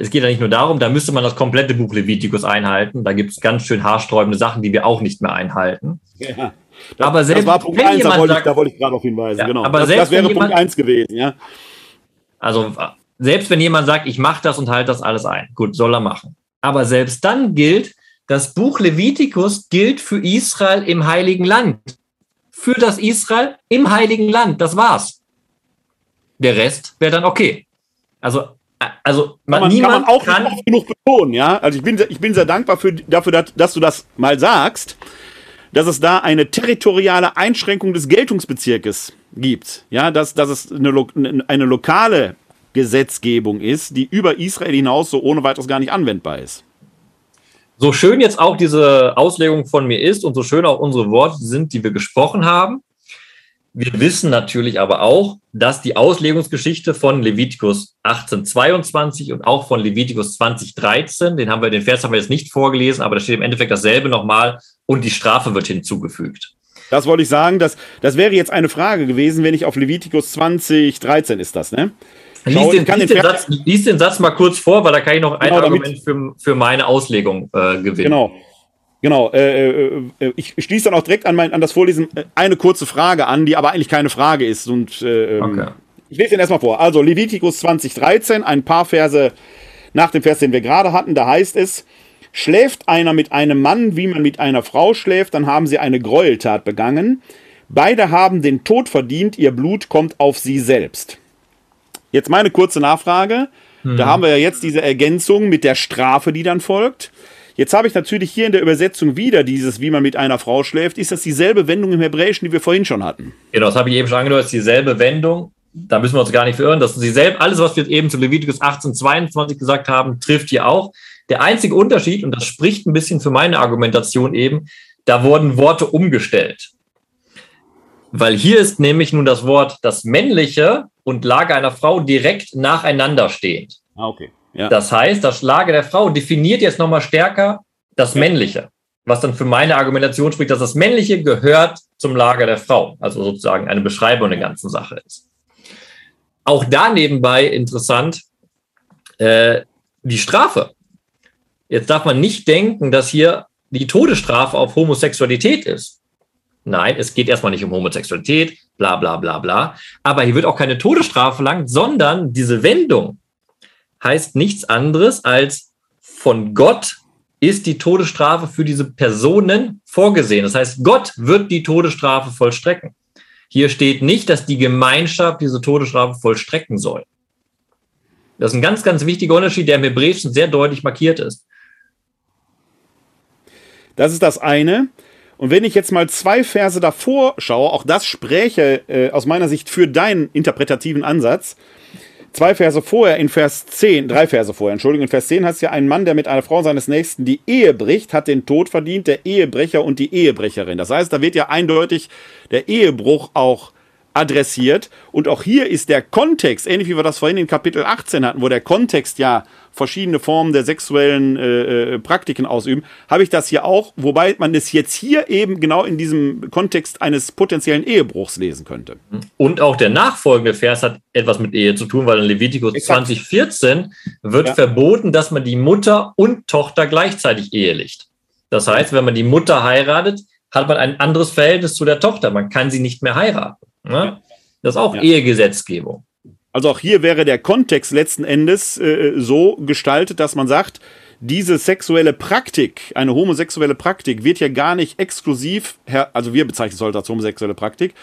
es geht ja nicht nur darum, da müsste man das komplette Buch Levitikus einhalten. Da gibt es ganz schön haarsträubende Sachen, die wir auch nicht mehr einhalten. Ja, das, aber selbst, das war Punkt 1, da wollte, ich, da wollte ich gerade noch hinweisen. Ja, genau. Aber das, selbst, das wäre jemand, Punkt 1 gewesen, ja. Also selbst wenn jemand sagt, ich mache das und halte das alles ein, gut, soll er machen. Aber selbst dann gilt, das Buch Levitikus gilt für Israel im Heiligen Land. Für das Israel im Heiligen Land, das war's. Der Rest wäre dann okay. Also also man, kann man, niemand kann man auch kann nicht genug betonen, ja. Also ich bin, ich bin sehr dankbar für, dafür, dass, dass du das mal sagst, dass es da eine territoriale Einschränkung des Geltungsbezirkes gibt, ja, dass, dass es eine, eine lokale Gesetzgebung ist, die über Israel hinaus so ohne weiteres gar nicht anwendbar ist. So schön jetzt auch diese Auslegung von mir ist und so schön auch unsere Worte sind, die wir gesprochen haben, wir wissen natürlich aber auch, dass die Auslegungsgeschichte von Levitikus 1822 und auch von Levitikus 2013, den haben wir, den Vers haben wir jetzt nicht vorgelesen, aber da steht im Endeffekt dasselbe nochmal und die Strafe wird hinzugefügt. Das wollte ich sagen, das, das wäre jetzt eine Frage gewesen, wenn ich auf Levitikus 2013 ist das, ne? Lies den, lies, den Satz, lies den, Satz, mal kurz vor, weil da kann ich noch ein genau, Argument für, für meine Auslegung äh, gewinnen. Genau. Genau, äh, äh, äh, ich schließe dann auch direkt an, mein, an das Vorlesen äh, eine kurze Frage an, die aber eigentlich keine Frage ist. Und äh, ähm, okay. ich lese den erstmal vor. Also Levitikus 2013, ein paar Verse nach dem Vers, den wir gerade hatten, da heißt es, schläft einer mit einem Mann, wie man mit einer Frau schläft, dann haben sie eine Gräueltat begangen. Beide haben den Tod verdient, ihr Blut kommt auf sie selbst. Jetzt meine kurze Nachfrage. Hm. Da haben wir ja jetzt diese Ergänzung mit der Strafe, die dann folgt. Jetzt habe ich natürlich hier in der Übersetzung wieder dieses, wie man mit einer Frau schläft. Ist das dieselbe Wendung im Hebräischen, die wir vorhin schon hatten? Genau, das habe ich eben schon angedeutet, dieselbe Wendung. Da müssen wir uns gar nicht verirren. Das ist dieselbe, alles, was wir eben zu Leviticus 18, 22 gesagt haben, trifft hier auch. Der einzige Unterschied, und das spricht ein bisschen für meine Argumentation eben, da wurden Worte umgestellt. Weil hier ist nämlich nun das Wort das männliche und Lager einer Frau direkt nacheinander steht. Ah, okay. Ja. Das heißt, das Lager der Frau definiert jetzt nochmal stärker das Männliche, was dann für meine Argumentation spricht, dass das Männliche gehört zum Lager der Frau, also sozusagen eine Beschreibung der ganzen Sache ist. Auch da nebenbei interessant, äh, die Strafe. Jetzt darf man nicht denken, dass hier die Todesstrafe auf Homosexualität ist. Nein, es geht erstmal nicht um Homosexualität, bla bla bla bla. Aber hier wird auch keine Todesstrafe verlangt, sondern diese Wendung heißt nichts anderes als von Gott ist die Todesstrafe für diese Personen vorgesehen. Das heißt, Gott wird die Todesstrafe vollstrecken. Hier steht nicht, dass die Gemeinschaft diese Todesstrafe vollstrecken soll. Das ist ein ganz, ganz wichtiger Unterschied, der im Hebräischen sehr deutlich markiert ist. Das ist das eine. Und wenn ich jetzt mal zwei Verse davor schaue, auch das spräche äh, aus meiner Sicht für deinen interpretativen Ansatz. Zwei Verse vorher, in Vers 10, drei Verse vorher, Entschuldigung, in Vers 10 heißt es ja, ein Mann, der mit einer Frau seines Nächsten die Ehe bricht, hat den Tod verdient, der Ehebrecher und die Ehebrecherin. Das heißt, da wird ja eindeutig der Ehebruch auch adressiert. Und auch hier ist der Kontext, ähnlich wie wir das vorhin in Kapitel 18 hatten, wo der Kontext ja verschiedene Formen der sexuellen äh, äh, Praktiken ausüben, habe ich das hier auch, wobei man es jetzt hier eben genau in diesem Kontext eines potenziellen Ehebruchs lesen könnte. Und auch der nachfolgende Vers hat etwas mit Ehe zu tun, weil in Levitikus Exakt. 2014 wird ja. verboten, dass man die Mutter und Tochter gleichzeitig ehelicht. Das heißt, wenn man die Mutter heiratet, hat man ein anderes Verhältnis zu der Tochter. Man kann sie nicht mehr heiraten. Ne? Das ist auch ja. Ehegesetzgebung. Also auch hier wäre der Kontext letzten Endes äh, so gestaltet, dass man sagt, diese sexuelle Praktik, eine homosexuelle Praktik, wird ja gar nicht exklusiv, also wir bezeichnen es heute als homosexuelle Praktik,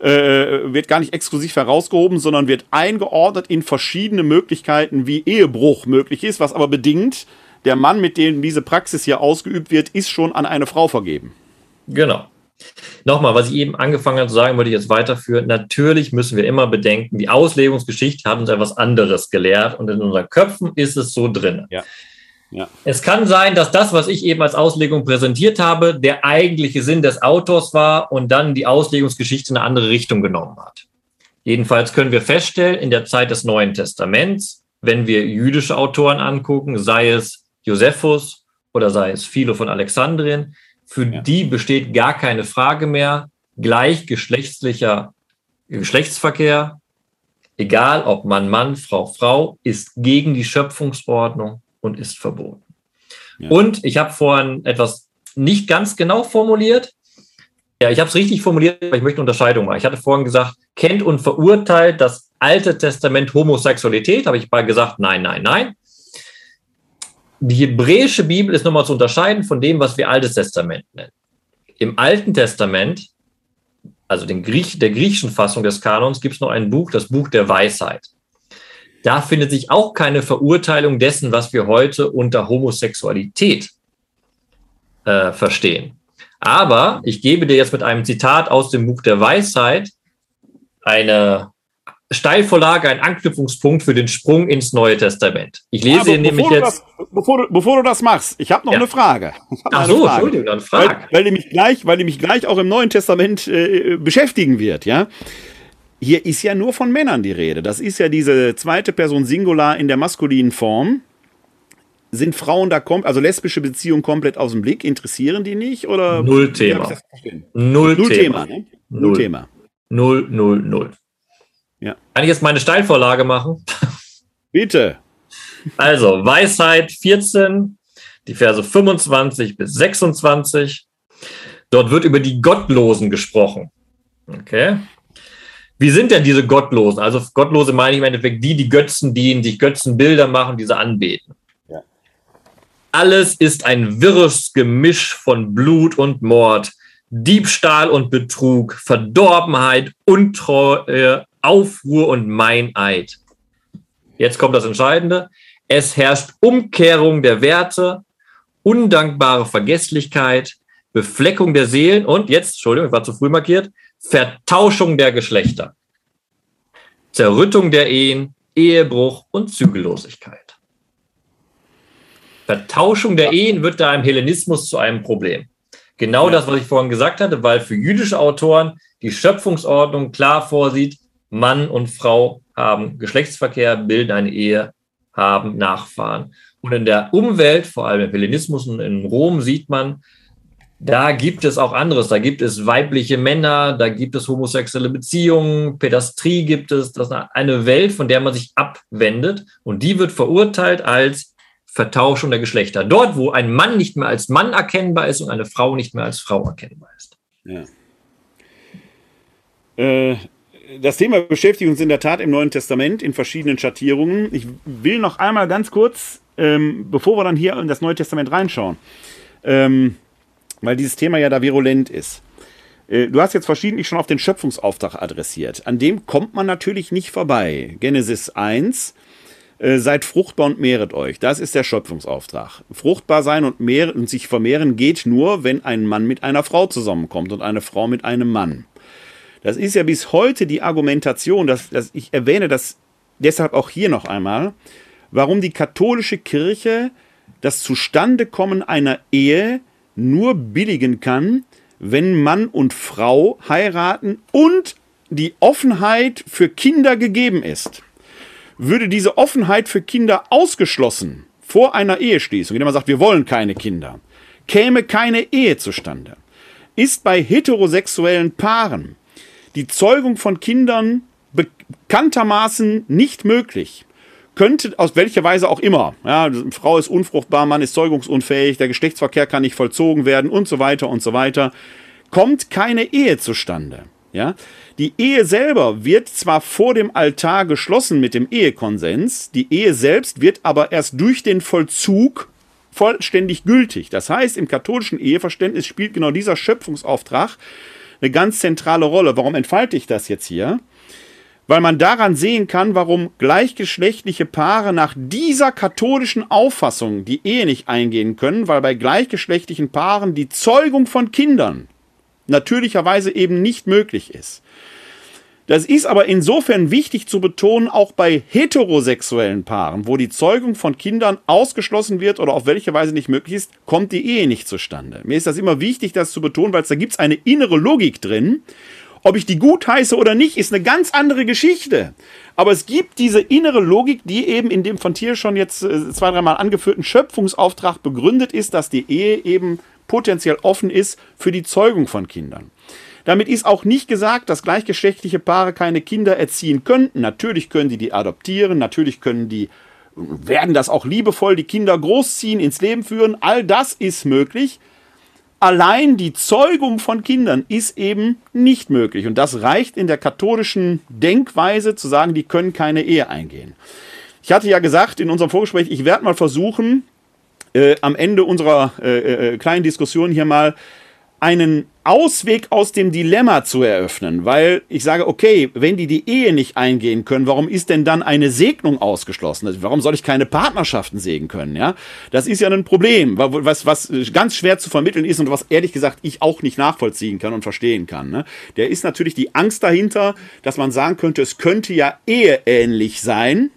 äh, wird gar nicht exklusiv herausgehoben, sondern wird eingeordnet in verschiedene Möglichkeiten, wie Ehebruch möglich ist, was aber bedingt, der Mann, mit dem diese Praxis hier ausgeübt wird, ist schon an eine Frau vergeben. Genau. Nochmal, was ich eben angefangen habe zu sagen, wollte ich jetzt weiterführen. Natürlich müssen wir immer bedenken, die Auslegungsgeschichte hat uns etwas anderes gelehrt und in unseren Köpfen ist es so drin. Ja. Ja. Es kann sein, dass das, was ich eben als Auslegung präsentiert habe, der eigentliche Sinn des Autors war und dann die Auslegungsgeschichte in eine andere Richtung genommen hat. Jedenfalls können wir feststellen, in der Zeit des Neuen Testaments, wenn wir jüdische Autoren angucken, sei es Josephus oder sei es Philo von Alexandrien, für ja. die besteht gar keine Frage mehr. Gleichgeschlechtlicher Geschlechtsverkehr, egal ob Mann, Mann, Frau, Frau, ist gegen die Schöpfungsordnung und ist verboten. Ja. Und ich habe vorhin etwas nicht ganz genau formuliert. Ja, ich habe es richtig formuliert, aber ich möchte eine Unterscheidung machen. Ich hatte vorhin gesagt, kennt und verurteilt das Alte Testament Homosexualität. Habe ich mal gesagt, nein, nein, nein die hebräische Bibel ist nochmal zu unterscheiden von dem, was wir Altes Testament nennen. Im Alten Testament, also den Griech, der griechischen Fassung des Kanons, gibt es noch ein Buch, das Buch der Weisheit. Da findet sich auch keine Verurteilung dessen, was wir heute unter Homosexualität äh, verstehen. Aber ich gebe dir jetzt mit einem Zitat aus dem Buch der Weisheit eine Steilvorlage ein Anknüpfungspunkt für den Sprung ins Neue Testament. Ich lese dir nämlich jetzt. Das, bevor, du, bevor du das machst, ich habe noch ja. eine Frage. Ach so, Frage. Entschuldigung, dann frag. Weil, weil, die mich gleich, weil die mich gleich auch im Neuen Testament äh, beschäftigen wird, ja. Hier ist ja nur von Männern die Rede. Das ist ja diese zweite Person Singular in der maskulinen Form. Sind Frauen da komplett, also lesbische Beziehungen komplett aus dem Blick? Interessieren die nicht? Oder null Thema. Null, null Thema. Thema ne? Null, null Thema. Null, null, null. Ja. Kann ich jetzt meine Steilvorlage machen? Bitte. Also, Weisheit 14, die Verse 25 bis 26. Dort wird über die Gottlosen gesprochen. Okay. Wie sind denn diese Gottlosen? Also Gottlose meine ich im Endeffekt die, die Götzen dienen, sich Götzenbilder machen, diese anbeten. Ja. Alles ist ein wirres Gemisch von Blut und Mord, Diebstahl und Betrug, Verdorbenheit, Untreue, Aufruhr und Meineid. Jetzt kommt das Entscheidende. Es herrscht Umkehrung der Werte, undankbare Vergesslichkeit, Befleckung der Seelen und jetzt, Entschuldigung, ich war zu früh markiert, Vertauschung der Geschlechter, Zerrüttung der Ehen, Ehebruch und Zügellosigkeit. Vertauschung der Ehen wird da im Hellenismus zu einem Problem. Genau ja. das, was ich vorhin gesagt hatte, weil für jüdische Autoren die Schöpfungsordnung klar vorsieht, Mann und Frau haben Geschlechtsverkehr, bilden eine Ehe, haben Nachfahren. Und in der Umwelt, vor allem im Hellenismus und in Rom, sieht man, da gibt es auch anderes. Da gibt es weibliche Männer, da gibt es homosexuelle Beziehungen, Pädastrie gibt es. Das ist eine Welt, von der man sich abwendet. Und die wird verurteilt als Vertauschung der Geschlechter. Dort, wo ein Mann nicht mehr als Mann erkennbar ist und eine Frau nicht mehr als Frau erkennbar ist. Ja. Äh, das Thema beschäftigt uns in der Tat im Neuen Testament in verschiedenen Schattierungen. Ich will noch einmal ganz kurz, ähm, bevor wir dann hier in das Neue Testament reinschauen, ähm, weil dieses Thema ja da virulent ist. Äh, du hast jetzt verschiedentlich schon auf den Schöpfungsauftrag adressiert. An dem kommt man natürlich nicht vorbei. Genesis 1, äh, seid fruchtbar und mehret euch. Das ist der Schöpfungsauftrag. Fruchtbar sein und, mehr, und sich vermehren geht nur, wenn ein Mann mit einer Frau zusammenkommt und eine Frau mit einem Mann. Das ist ja bis heute die Argumentation, dass, dass ich erwähne das deshalb auch hier noch einmal, warum die katholische Kirche das Zustandekommen einer Ehe nur billigen kann, wenn Mann und Frau heiraten und die Offenheit für Kinder gegeben ist. Würde diese Offenheit für Kinder ausgeschlossen vor einer Eheschließung, indem man sagt, wir wollen keine Kinder, käme keine Ehe zustande. Ist bei heterosexuellen Paaren die Zeugung von Kindern bekanntermaßen nicht möglich, könnte aus welcher Weise auch immer, ja, Frau ist unfruchtbar, Mann ist zeugungsunfähig, der Geschlechtsverkehr kann nicht vollzogen werden und so weiter und so weiter, kommt keine Ehe zustande. Ja? Die Ehe selber wird zwar vor dem Altar geschlossen mit dem Ehekonsens, die Ehe selbst wird aber erst durch den Vollzug vollständig gültig. Das heißt, im katholischen Eheverständnis spielt genau dieser Schöpfungsauftrag eine ganz zentrale Rolle. Warum entfalte ich das jetzt hier? weil man daran sehen kann, warum gleichgeschlechtliche Paare nach dieser katholischen Auffassung die Ehe nicht eingehen können, weil bei gleichgeschlechtlichen Paaren die Zeugung von Kindern natürlicherweise eben nicht möglich ist. Das ist aber insofern wichtig zu betonen, auch bei heterosexuellen Paaren, wo die Zeugung von Kindern ausgeschlossen wird oder auf welche Weise nicht möglich ist, kommt die Ehe nicht zustande. Mir ist das immer wichtig, das zu betonen, weil da gibt es eine innere Logik drin, ob ich die gut heiße oder nicht, ist eine ganz andere Geschichte. Aber es gibt diese innere Logik, die eben in dem von Thiel schon jetzt äh, zwei, dreimal angeführten Schöpfungsauftrag begründet ist, dass die Ehe eben potenziell offen ist für die Zeugung von Kindern. Damit ist auch nicht gesagt, dass gleichgeschlechtliche Paare keine Kinder erziehen könnten. Natürlich können die die adoptieren, natürlich können die werden das auch liebevoll die Kinder großziehen, ins Leben führen. All das ist möglich allein die Zeugung von Kindern ist eben nicht möglich. Und das reicht in der katholischen Denkweise zu sagen, die können keine Ehe eingehen. Ich hatte ja gesagt in unserem Vorgespräch, ich werde mal versuchen, äh, am Ende unserer äh, äh, kleinen Diskussion hier mal einen Ausweg aus dem Dilemma zu eröffnen, weil ich sage, okay, wenn die die Ehe nicht eingehen können, warum ist denn dann eine Segnung ausgeschlossen? Also warum soll ich keine Partnerschaften sägen können? Ja, das ist ja ein Problem, was, was ganz schwer zu vermitteln ist und was ehrlich gesagt ich auch nicht nachvollziehen kann und verstehen kann. Ne? Der ist natürlich die Angst dahinter, dass man sagen könnte, es könnte ja eheähnlich sein,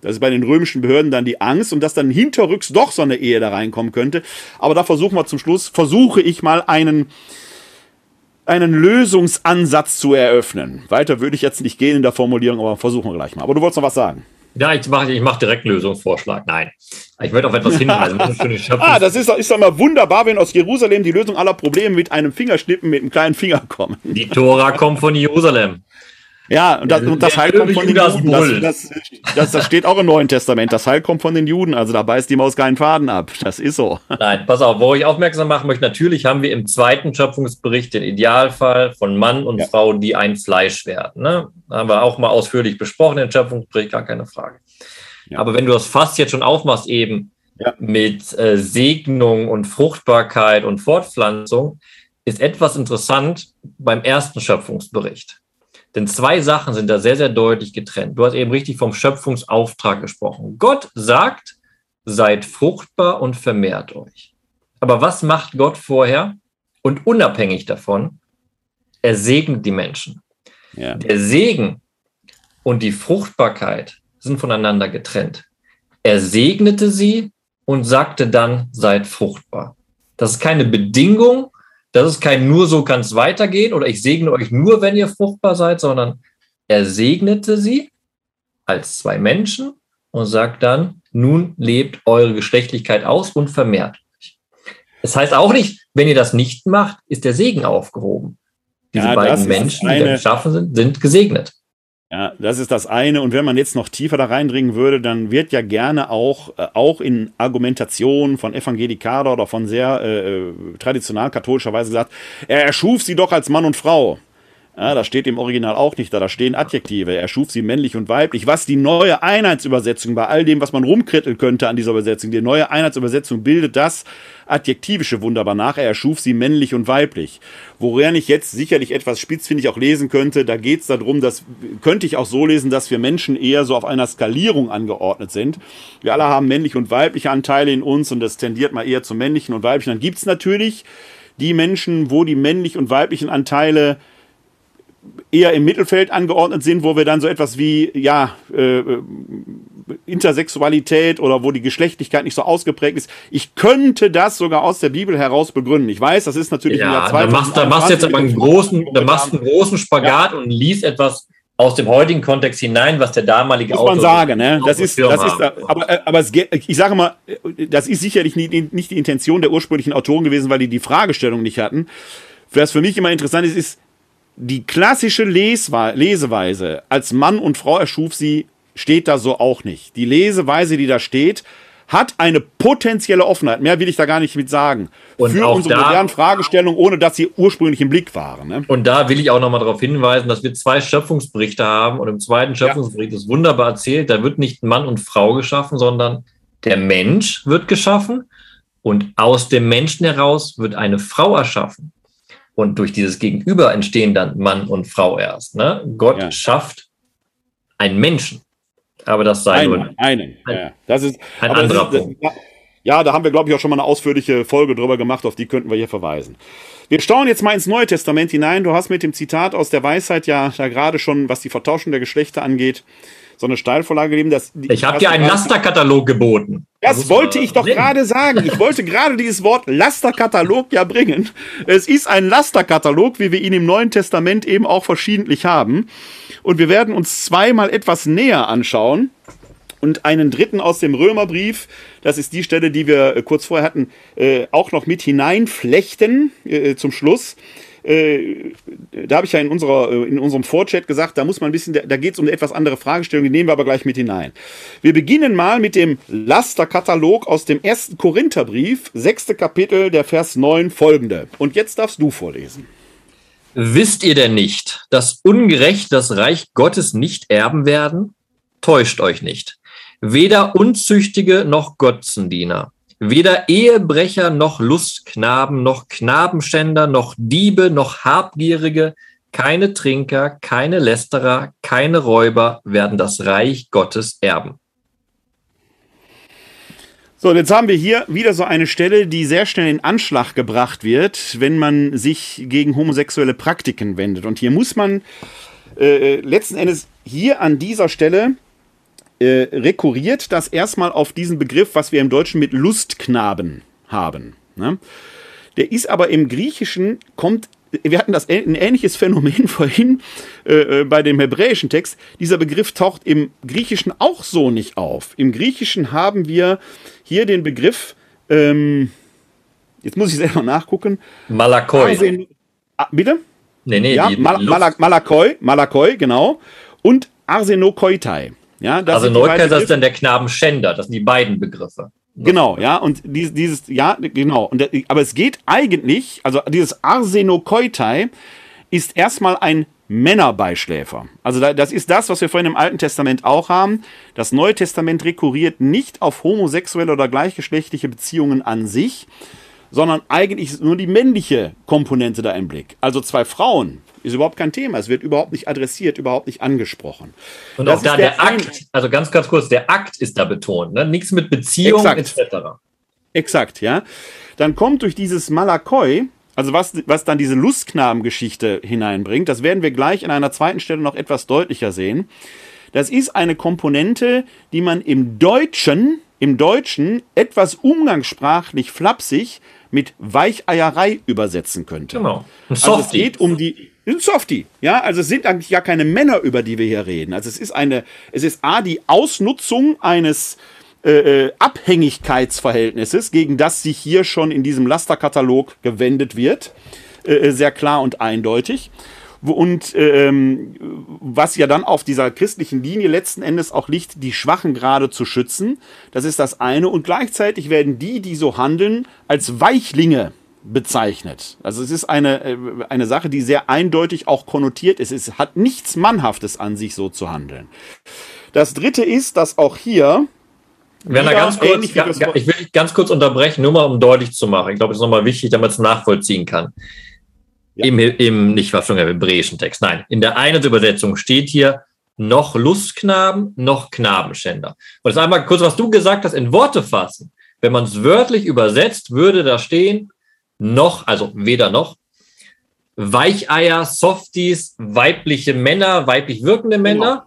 das ist bei den römischen Behörden dann die Angst und dass dann hinterrücks doch so eine Ehe da reinkommen könnte. Aber da versuchen wir zum Schluss, versuche ich mal einen, einen Lösungsansatz zu eröffnen. Weiter würde ich jetzt nicht gehen in der Formulierung, aber versuchen wir gleich mal. Aber du wolltest noch was sagen. Ja, ich mache ich mach direkt einen Lösungsvorschlag. Nein. Ich möchte auf etwas hinweisen. ah, das ist, ist doch mal wunderbar, wenn aus Jerusalem die Lösung aller Probleme mit einem Fingerschnippen, mit einem kleinen Finger kommen. Die Tora kommt von Jerusalem. Ja, und das, und das Heil kommt von den Juden. Das, das, das, das, steht auch im Neuen Testament. Das Heil kommt von den Juden. Also da beißt die Maus keinen Faden ab. Das ist so. Nein, pass auf, wo ich aufmerksam machen möchte, natürlich haben wir im zweiten Schöpfungsbericht den Idealfall von Mann und ja. Frau, die ein Fleisch werden. Ne? Haben wir auch mal ausführlich besprochen, den Schöpfungsbericht, gar keine Frage. Ja. Aber wenn du das fast jetzt schon aufmachst, eben ja. mit äh, Segnung und Fruchtbarkeit und Fortpflanzung, ist etwas interessant beim ersten Schöpfungsbericht. Denn zwei Sachen sind da sehr, sehr deutlich getrennt. Du hast eben richtig vom Schöpfungsauftrag gesprochen. Gott sagt, seid fruchtbar und vermehrt euch. Aber was macht Gott vorher? Und unabhängig davon, er segnet die Menschen. Ja. Der Segen und die Fruchtbarkeit sind voneinander getrennt. Er segnete sie und sagte dann, seid fruchtbar. Das ist keine Bedingung, das ist kein nur so kann es weitergehen oder ich segne euch nur, wenn ihr fruchtbar seid, sondern er segnete sie als zwei Menschen und sagt dann, nun lebt eure Geschlechtlichkeit aus und vermehrt euch. Das heißt auch nicht, wenn ihr das nicht macht, ist der Segen aufgehoben. Diese ja, beiden Menschen, eine, die da geschaffen sind, sind gesegnet. Ja, das ist das eine. Und wenn man jetzt noch tiefer da reindringen würde, dann wird ja gerne auch, äh, auch in Argumentation von Evangelikaler oder von sehr äh, äh traditional katholischer Weise gesagt, er erschuf sie doch als Mann und Frau. Ja, das steht im Original auch nicht da, da stehen Adjektive. Er schuf sie männlich und weiblich. Was die neue Einheitsübersetzung bei all dem, was man rumkritteln könnte an dieser Übersetzung, die neue Einheitsübersetzung bildet das Adjektivische wunderbar nach. Er erschuf sie männlich und weiblich. Woran ich jetzt sicherlich etwas spitzfindig auch lesen könnte, da geht es darum, dass könnte ich auch so lesen, dass wir Menschen eher so auf einer Skalierung angeordnet sind. Wir alle haben männliche und weibliche Anteile in uns und das tendiert mal eher zum männlichen und weiblichen. Dann gibt es natürlich die Menschen, wo die männlich und weiblichen Anteile eher im Mittelfeld angeordnet sind, wo wir dann so etwas wie, ja, äh, Intersexualität oder wo die Geschlechtlichkeit nicht so ausgeprägt ist. Ich könnte das sogar aus der Bibel heraus begründen. Ich weiß, das ist natürlich ja, im Jahr 2020. Da machst, da machst du jetzt aber einen großen, da machst einen großen Spagat ja. und liest etwas aus dem heutigen Kontext hinein, was der damalige Muss man sagen, ne? Das ist, das ist, aber, äh, aber es, ich sage mal, das ist sicherlich nicht, nicht die Intention der ursprünglichen Autoren gewesen, weil die die Fragestellung nicht hatten. Was für mich immer interessant ist, ist, die klassische Leseweise, als Mann und Frau erschuf sie, steht da so auch nicht. Die Leseweise, die da steht, hat eine potenzielle Offenheit. Mehr will ich da gar nicht mit sagen. Und für unsere da, modernen Fragestellungen, ohne dass sie ursprünglich im Blick waren. Ne? Und da will ich auch nochmal darauf hinweisen, dass wir zwei Schöpfungsberichte haben. Und im zweiten Schöpfungsbericht ja. ist wunderbar erzählt, da wird nicht Mann und Frau geschaffen, sondern der Mensch wird geschaffen. Und aus dem Menschen heraus wird eine Frau erschaffen. Und durch dieses Gegenüber entstehen dann Mann und Frau erst. Ne? Gott ja. schafft einen Menschen. Aber das sei einen, nur einen. Ein, ja. Das ist ein anderer ist, Punkt. Ja, da haben wir, glaube ich, auch schon mal eine ausführliche Folge drüber gemacht, auf die könnten wir hier verweisen. Wir schauen jetzt mal ins Neue Testament hinein. Du hast mit dem Zitat aus der Weisheit ja da gerade schon, was die Vertauschung der Geschlechter angeht, so eine Steilvorlage gegeben. Dass ich habe dir einen Lasterkatalog geboten. Das wollte ich doch gerade sagen. Ich wollte gerade dieses Wort Lasterkatalog ja bringen. Es ist ein Lasterkatalog, wie wir ihn im Neuen Testament eben auch verschiedentlich haben. Und wir werden uns zweimal etwas näher anschauen. Und einen dritten aus dem Römerbrief, das ist die Stelle, die wir äh, kurz vorher hatten, äh, auch noch mit hineinflechten äh, zum Schluss äh, da habe ich ja in, unserer, äh, in unserem Vorchat gesagt, da muss man ein bisschen, da, geht es um eine etwas andere Fragestellung, die nehmen wir aber gleich mit hinein. Wir beginnen mal mit dem Lasterkatalog aus dem ersten Korintherbrief, sechste Kapitel, der Vers 9 folgende. Und jetzt darfst du vorlesen. Wisst ihr denn nicht, dass ungerecht das Reich Gottes nicht erben werden? Täuscht euch nicht. Weder Unzüchtige noch Götzendiener Weder Ehebrecher noch Lustknaben noch Knabenschänder noch Diebe noch Habgierige, keine Trinker, keine Lästerer, keine Räuber werden das Reich Gottes erben. So, und jetzt haben wir hier wieder so eine Stelle, die sehr schnell in Anschlag gebracht wird, wenn man sich gegen homosexuelle Praktiken wendet. Und hier muss man äh, letzten Endes hier an dieser Stelle äh, rekurriert das erstmal auf diesen Begriff, was wir im Deutschen mit Lustknaben haben. Ne? Der ist aber im Griechischen, kommt, wir hatten das ein ähnliches Phänomen vorhin äh, äh, bei dem hebräischen Text. Dieser Begriff taucht im Griechischen auch so nicht auf. Im Griechischen haben wir hier den Begriff, ähm, jetzt muss ich selber nachgucken. Malakoi. Arsen, ah, bitte? Nee, nee, ja, Mal Malakoi, Malakoi, genau. Und Arsenokoitai. Ja, das also Neukölln ist dann der Knabenschänder, das sind die beiden Begriffe. Genau, ja, und dieses, dieses ja, genau. Und, aber es geht eigentlich, also dieses Arsenokoitai ist erstmal ein Männerbeischläfer. Also das ist das, was wir vorhin im Alten Testament auch haben. Das Neue Testament rekurriert nicht auf homosexuelle oder gleichgeschlechtliche Beziehungen an sich, sondern eigentlich ist nur die männliche Komponente da im Blick. Also zwei Frauen ist überhaupt kein Thema. Es wird überhaupt nicht adressiert, überhaupt nicht angesprochen. Und das auch da der, der Akt, also ganz, ganz kurz, der Akt ist da betont, ne? nichts mit Beziehung etc. Exakt, ja. Dann kommt durch dieses Malakoi, also was, was dann diese Lustknabengeschichte hineinbringt, das werden wir gleich in einer zweiten Stelle noch etwas deutlicher sehen. Das ist eine Komponente, die man im Deutschen, im Deutschen etwas umgangssprachlich flapsig mit Weicheierei übersetzen könnte. Genau. Also es geht um die, ein Softie, ja, also es sind eigentlich gar keine Männer, über die wir hier reden. Also es ist eine, es ist A, die Ausnutzung eines äh, äh Abhängigkeitsverhältnisses, gegen das sich hier schon in diesem Lasterkatalog gewendet wird, äh, äh sehr klar und eindeutig. Und ähm, was ja dann auf dieser christlichen Linie letzten Endes auch liegt, die Schwachen gerade zu schützen. Das ist das eine. Und gleichzeitig werden die, die so handeln, als Weichlinge bezeichnet. Also es ist eine, äh, eine Sache, die sehr eindeutig auch konnotiert ist. Es hat nichts Mannhaftes an sich, so zu handeln. Das dritte ist, dass auch hier. Werner, ganz kurz, ich will dich ganz kurz unterbrechen, nur mal um deutlich zu machen. Ich glaube, es ist nochmal wichtig, damit es nachvollziehen kann. Ja. Im, Im, nicht was im hebräischen Text. Nein, in der einen Übersetzung steht hier noch Lustknaben, noch Knabenschänder. Und das ist einmal kurz, was du gesagt hast, in Worte fassen. Wenn man es wörtlich übersetzt, würde da stehen, noch, also weder noch, Weicheier, Softies, weibliche Männer, weiblich wirkende Männer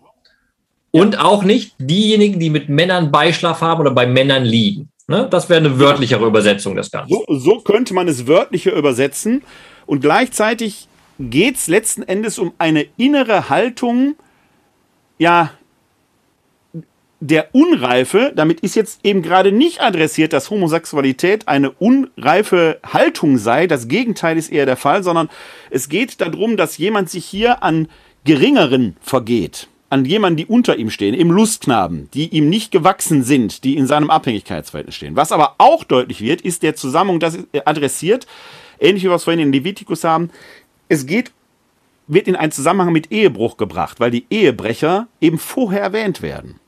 und auch nicht diejenigen, die mit Männern Beischlaf haben oder bei Männern liegen. Ne? Das wäre eine wörtlichere Übersetzung des Ganzen. So, so könnte man es wörtlicher übersetzen. Und gleichzeitig geht es letzten Endes um eine innere Haltung, ja, der Unreife, damit ist jetzt eben gerade nicht adressiert, dass Homosexualität eine unreife Haltung sei. Das Gegenteil ist eher der Fall, sondern es geht darum, dass jemand sich hier an Geringeren vergeht. An jemanden, die unter ihm stehen, im Lustknaben, die ihm nicht gewachsen sind, die in seinem Abhängigkeitsverhältnis stehen. Was aber auch deutlich wird, ist der Zusammenhang, das ist adressiert, ähnlich wie wir es vorhin in Levitikus haben. Es geht wird in einen Zusammenhang mit Ehebruch gebracht, weil die Ehebrecher eben vorher erwähnt werden.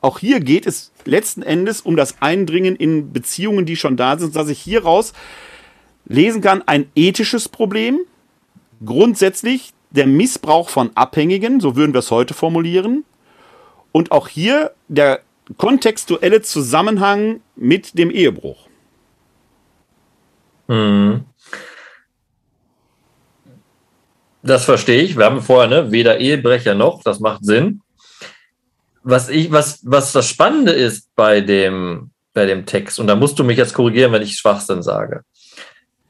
Auch hier geht es letzten Endes um das Eindringen in Beziehungen, die schon da sind, dass ich hieraus lesen kann, ein ethisches Problem, grundsätzlich der Missbrauch von Abhängigen, so würden wir es heute formulieren, und auch hier der kontextuelle Zusammenhang mit dem Ehebruch. Hm. Das verstehe ich. Wir haben vorher ne, weder Ehebrecher noch, das macht Sinn was ich, was, was das Spannende ist bei dem, bei dem Text, und da musst du mich jetzt korrigieren, wenn ich Schwachsinn sage.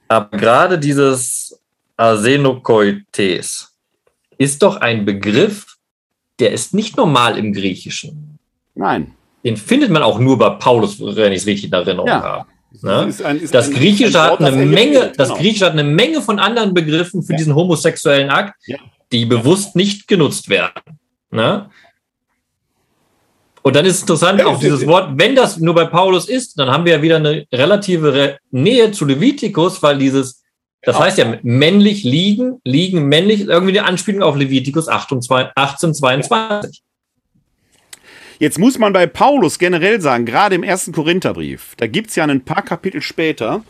Aber gerade dieses Arsenokoites ist doch ein Begriff, der ist nicht normal im Griechischen. Nein. Den findet man auch nur bei Paulus, wenn ich es richtig in Erinnerung ja. habe. Ne? Ist ein, ist das Griechische Wort, hat eine Menge, genau. das Griechische hat eine Menge von anderen Begriffen für ja. diesen homosexuellen Akt, ja. die bewusst nicht genutzt werden. Ne? Und dann ist interessant, auch dieses Wort, wenn das nur bei Paulus ist, dann haben wir ja wieder eine relative Nähe zu Levitikus, weil dieses, das heißt ja männlich liegen, liegen männlich, irgendwie eine Anspielung auf Levitikus 1822. Jetzt muss man bei Paulus generell sagen, gerade im ersten Korintherbrief, da gibt es ja ein paar Kapitel später,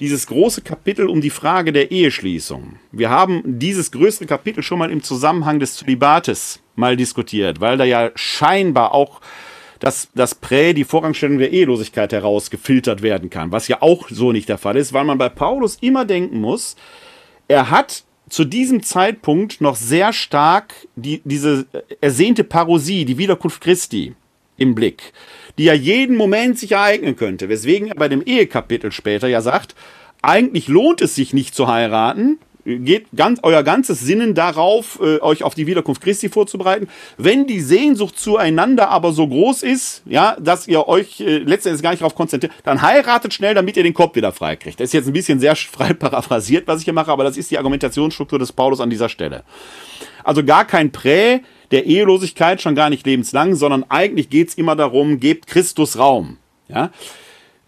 dieses große Kapitel um die Frage der Eheschließung. Wir haben dieses größere Kapitel schon mal im Zusammenhang des Zölibates mal diskutiert, weil da ja scheinbar auch das, das Prä, die Vorrangstellung der Ehelosigkeit herausgefiltert werden kann, was ja auch so nicht der Fall ist, weil man bei Paulus immer denken muss, er hat zu diesem Zeitpunkt noch sehr stark die, diese ersehnte Parosie, die Wiederkunft Christi im Blick die ja jeden Moment sich ereignen könnte. Weswegen er bei dem Ehekapitel später ja sagt, eigentlich lohnt es sich nicht zu heiraten, geht ganz, euer ganzes Sinnen darauf, äh, euch auf die Wiederkunft Christi vorzubereiten. Wenn die Sehnsucht zueinander aber so groß ist, ja, dass ihr euch äh, letztendlich gar nicht darauf konzentriert, dann heiratet schnell, damit ihr den Kopf wieder frei kriegt. Das ist jetzt ein bisschen sehr frei paraphrasiert, was ich hier mache, aber das ist die Argumentationsstruktur des Paulus an dieser Stelle. Also gar kein Prä, der Ehelosigkeit schon gar nicht lebenslang, sondern eigentlich geht es immer darum, gebt Christus Raum. Ja?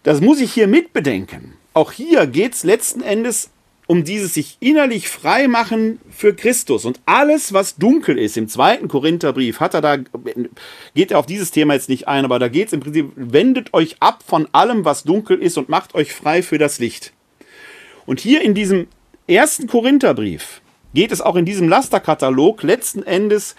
Das muss ich hier mitbedenken. Auch hier geht es letzten Endes um dieses sich innerlich frei machen für Christus. Und alles, was dunkel ist, im zweiten Korintherbrief, hat er da, geht er auf dieses Thema jetzt nicht ein, aber da geht es im Prinzip, wendet euch ab von allem, was dunkel ist und macht euch frei für das Licht. Und hier in diesem ersten Korintherbrief geht es auch in diesem Lasterkatalog letzten Endes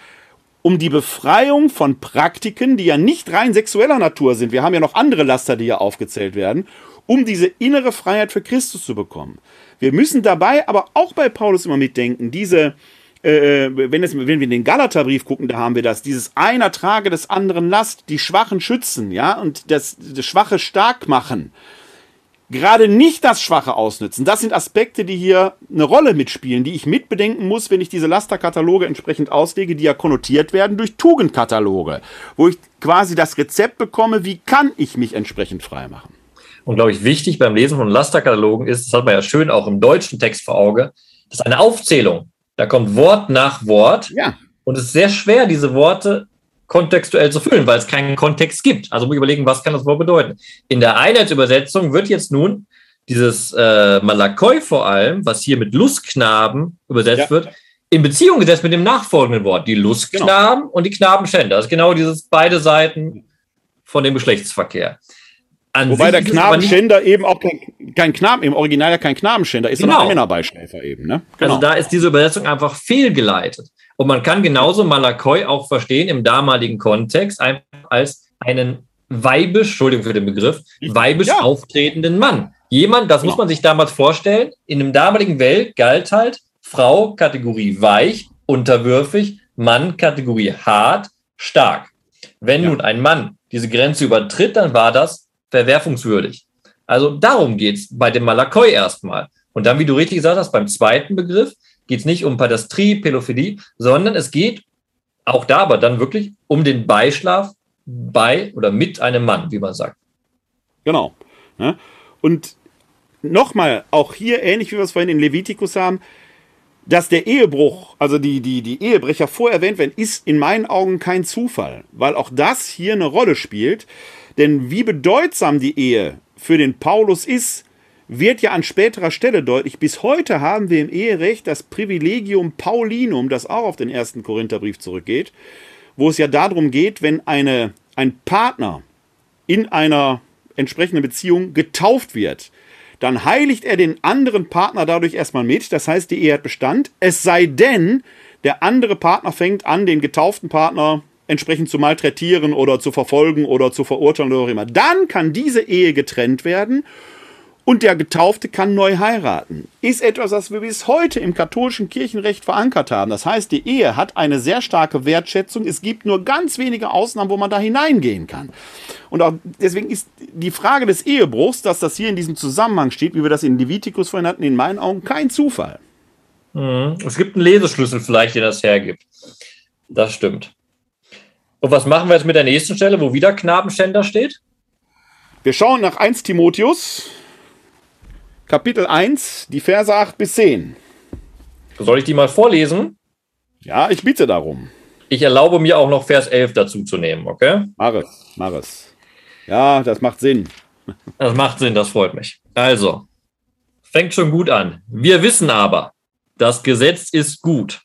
um die Befreiung von Praktiken, die ja nicht rein sexueller Natur sind. Wir haben ja noch andere Laster, die hier aufgezählt werden, um diese innere Freiheit für Christus zu bekommen. Wir müssen dabei aber auch bei Paulus immer mitdenken, diese, äh, wenn, es, wenn wir in den Galaterbrief gucken, da haben wir das, dieses einer trage des anderen Last, die Schwachen schützen, ja, und das, das Schwache stark machen. Gerade nicht das Schwache ausnützen. Das sind Aspekte, die hier eine Rolle mitspielen, die ich mitbedenken muss, wenn ich diese Lasterkataloge entsprechend auslege, die ja konnotiert werden durch Tugendkataloge, wo ich quasi das Rezept bekomme, wie kann ich mich entsprechend frei machen. Und glaube ich, wichtig beim Lesen von Lasterkatalogen ist, das hat man ja schön auch im deutschen Text vor Auge, das ist eine Aufzählung. Da kommt Wort nach Wort. Ja. Und es ist sehr schwer, diese Worte kontextuell zu füllen, weil es keinen Kontext gibt. Also muss ich überlegen, was kann das Wort bedeuten. In der Einheitsübersetzung wird jetzt nun dieses äh, Malakoi vor allem, was hier mit Lustknaben übersetzt ja. wird, in Beziehung gesetzt mit dem nachfolgenden Wort. Die Lustknaben genau. und die Knabenschänder. Das ist genau dieses beide Seiten von dem Geschlechtsverkehr. An Wobei der Knabenschänder eben auch kein, kein Knaben, im Original ja kein Knabenschänder ist, genau. sondern ein Männerbeischläfer eben. Ne? Genau. Also da ist diese Übersetzung einfach fehlgeleitet. Und man kann genauso Malakoi auch verstehen im damaligen Kontext einfach als einen weibisch, Entschuldigung für den Begriff, weibisch ja. auftretenden Mann. Jemand, das genau. muss man sich damals vorstellen, in dem damaligen Welt galt halt Frau Kategorie weich, unterwürfig, Mann Kategorie hart, stark. Wenn ja. nun ein Mann diese Grenze übertritt, dann war das verwerfungswürdig. Also darum geht's bei dem Malakoi erstmal. Und dann, wie du richtig gesagt hast, beim zweiten Begriff geht es nicht um Padastrie, Pädophilie, sondern es geht auch da aber dann wirklich um den Beischlaf bei oder mit einem Mann, wie man sagt. Genau. Und nochmal, auch hier ähnlich wie wir es vorhin in Levitikus haben, dass der Ehebruch, also die, die, die Ehebrecher vorerwähnt werden, ist in meinen Augen kein Zufall, weil auch das hier eine Rolle spielt. Denn wie bedeutsam die Ehe für den Paulus ist, wird ja an späterer Stelle deutlich. Bis heute haben wir im Eherecht das Privilegium Paulinum, das auch auf den ersten Korintherbrief zurückgeht, wo es ja darum geht, wenn eine, ein Partner in einer entsprechenden Beziehung getauft wird, dann heiligt er den anderen Partner dadurch erstmal mit. Das heißt, die Ehe hat Bestand. Es sei denn, der andere Partner fängt an, den getauften Partner entsprechend zu malträtieren oder zu verfolgen oder zu verurteilen oder auch immer. Dann kann diese Ehe getrennt werden und der Getaufte kann neu heiraten. Ist etwas, was wir bis heute im katholischen Kirchenrecht verankert haben. Das heißt, die Ehe hat eine sehr starke Wertschätzung. Es gibt nur ganz wenige Ausnahmen, wo man da hineingehen kann. Und auch deswegen ist die Frage des Ehebruchs, dass das hier in diesem Zusammenhang steht, wie wir das in Levitikus vorhin hatten, in meinen Augen kein Zufall. Mhm. Es gibt einen Leseschlüssel vielleicht, der das hergibt. Das stimmt. Und was machen wir jetzt mit der nächsten Stelle, wo wieder Knabenschänder steht? Wir schauen nach 1 Timotheus, Kapitel 1, die Verse 8 bis 10. Soll ich die mal vorlesen? Ja, ich bitte darum. Ich erlaube mir auch noch Vers 11 dazu zu nehmen, okay? Mach es, mach es. Ja, das macht Sinn. Das macht Sinn, das freut mich. Also, fängt schon gut an. Wir wissen aber, das Gesetz ist gut,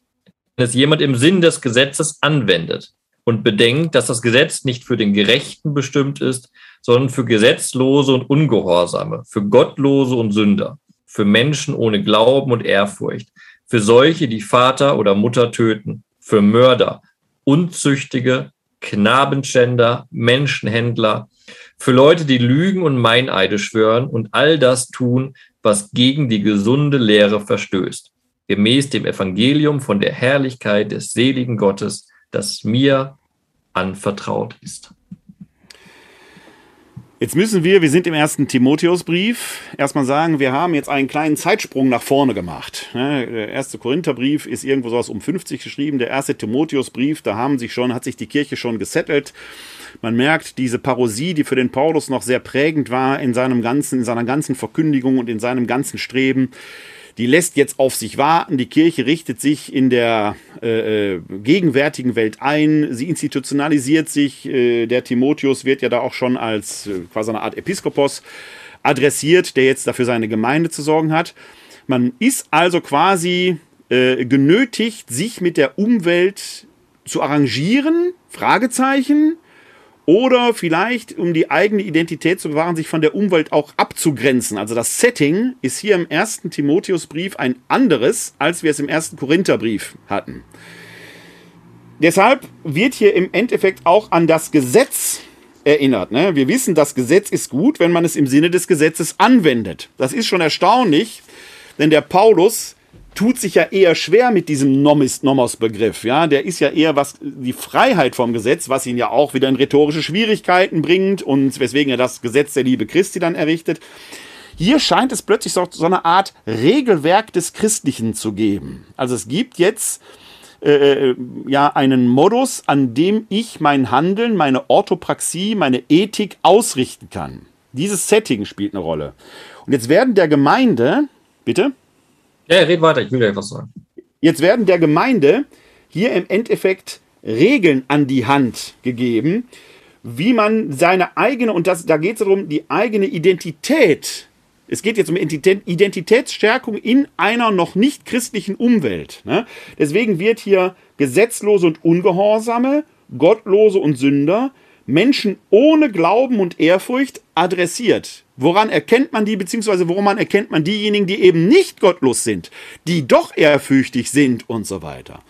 wenn es jemand im Sinn des Gesetzes anwendet und bedenkt, dass das Gesetz nicht für den Gerechten bestimmt ist, sondern für Gesetzlose und Ungehorsame, für Gottlose und Sünder, für Menschen ohne Glauben und Ehrfurcht, für solche, die Vater oder Mutter töten, für Mörder, Unzüchtige, Knabenschänder, Menschenhändler, für Leute, die Lügen und Meineide schwören und all das tun, was gegen die gesunde Lehre verstößt, gemäß dem Evangelium von der Herrlichkeit des seligen Gottes, das mir anvertraut ist. Jetzt müssen wir, wir sind im ersten Timotheusbrief, erstmal sagen, wir haben jetzt einen kleinen Zeitsprung nach vorne gemacht. Ne, der erste Korintherbrief ist irgendwo sowas um 50 geschrieben, der erste Timotheusbrief, da haben sich schon, hat sich die Kirche schon gesettelt. Man merkt diese Parosie, die für den Paulus noch sehr prägend war in seinem ganzen, in seiner ganzen Verkündigung und in seinem ganzen Streben die lässt jetzt auf sich warten. Die Kirche richtet sich in der äh, äh, gegenwärtigen Welt ein. Sie institutionalisiert sich. Äh, der Timotheus wird ja da auch schon als äh, quasi eine Art Episkopos adressiert, der jetzt dafür seine Gemeinde zu sorgen hat. Man ist also quasi äh, genötigt, sich mit der Umwelt zu arrangieren. Fragezeichen oder vielleicht, um die eigene Identität zu bewahren, sich von der Umwelt auch abzugrenzen. Also das Setting ist hier im ersten Timotheusbrief ein anderes, als wir es im ersten Korintherbrief hatten. Deshalb wird hier im Endeffekt auch an das Gesetz erinnert. Ne? Wir wissen, das Gesetz ist gut, wenn man es im Sinne des Gesetzes anwendet. Das ist schon erstaunlich, denn der Paulus tut sich ja eher schwer mit diesem Nomos-Begriff. Ja, der ist ja eher was die Freiheit vom Gesetz, was ihn ja auch wieder in rhetorische Schwierigkeiten bringt und weswegen er das Gesetz der Liebe Christi dann errichtet. Hier scheint es plötzlich so, so eine Art Regelwerk des Christlichen zu geben. Also es gibt jetzt äh, ja einen Modus, an dem ich mein Handeln, meine Orthopraxie, meine Ethik ausrichten kann. Dieses Setting spielt eine Rolle. Und jetzt werden der Gemeinde, bitte? Ja, red weiter, ich will dir etwas sagen. Jetzt werden der Gemeinde hier im Endeffekt Regeln an die Hand gegeben, wie man seine eigene, und das, da geht es darum, die eigene Identität, es geht jetzt um Identitätsstärkung in einer noch nicht christlichen Umwelt. Ne? Deswegen wird hier Gesetzlose und Ungehorsame, Gottlose und Sünder, Menschen ohne Glauben und Ehrfurcht adressiert. Woran erkennt man die, beziehungsweise woran erkennt man diejenigen, die eben nicht gottlos sind, die doch ehrfürchtig sind und so weiter.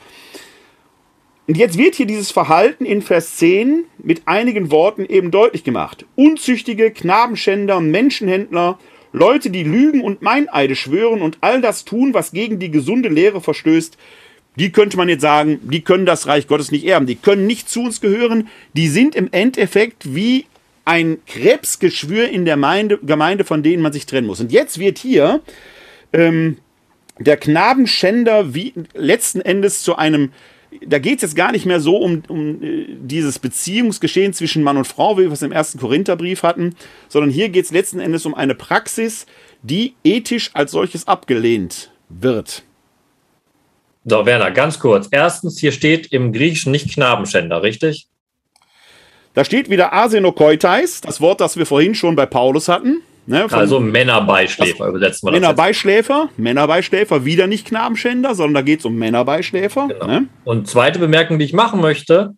Und jetzt wird hier dieses Verhalten in Vers 10 mit einigen Worten eben deutlich gemacht. Unzüchtige, Knabenschänder, Menschenhändler, Leute, die lügen und Meineide schwören und all das tun, was gegen die gesunde Lehre verstößt, die könnte man jetzt sagen, die können das Reich Gottes nicht erben, die können nicht zu uns gehören, die sind im Endeffekt wie ein Krebsgeschwür in der Gemeinde, Gemeinde, von denen man sich trennen muss. Und jetzt wird hier ähm, der Knabenschänder wie letzten Endes zu einem da geht es jetzt gar nicht mehr so um, um äh, dieses Beziehungsgeschehen zwischen Mann und Frau, wie wir es im ersten Korintherbrief hatten, sondern hier geht es letzten Endes um eine Praxis, die ethisch als solches abgelehnt wird. So, Werner, ganz kurz. Erstens, hier steht im Griechischen nicht Knabenschänder, richtig? Da steht wieder Asenokoitais, das Wort, das wir vorhin schon bei Paulus hatten. Ne, also Männerbeischläfer übersetzen wir Männerbeischläfer, Männerbeischläfer, wieder nicht Knabenschänder, sondern da geht es um Männerbeischläfer. Genau. Ne? Und zweite Bemerkung, die ich machen möchte,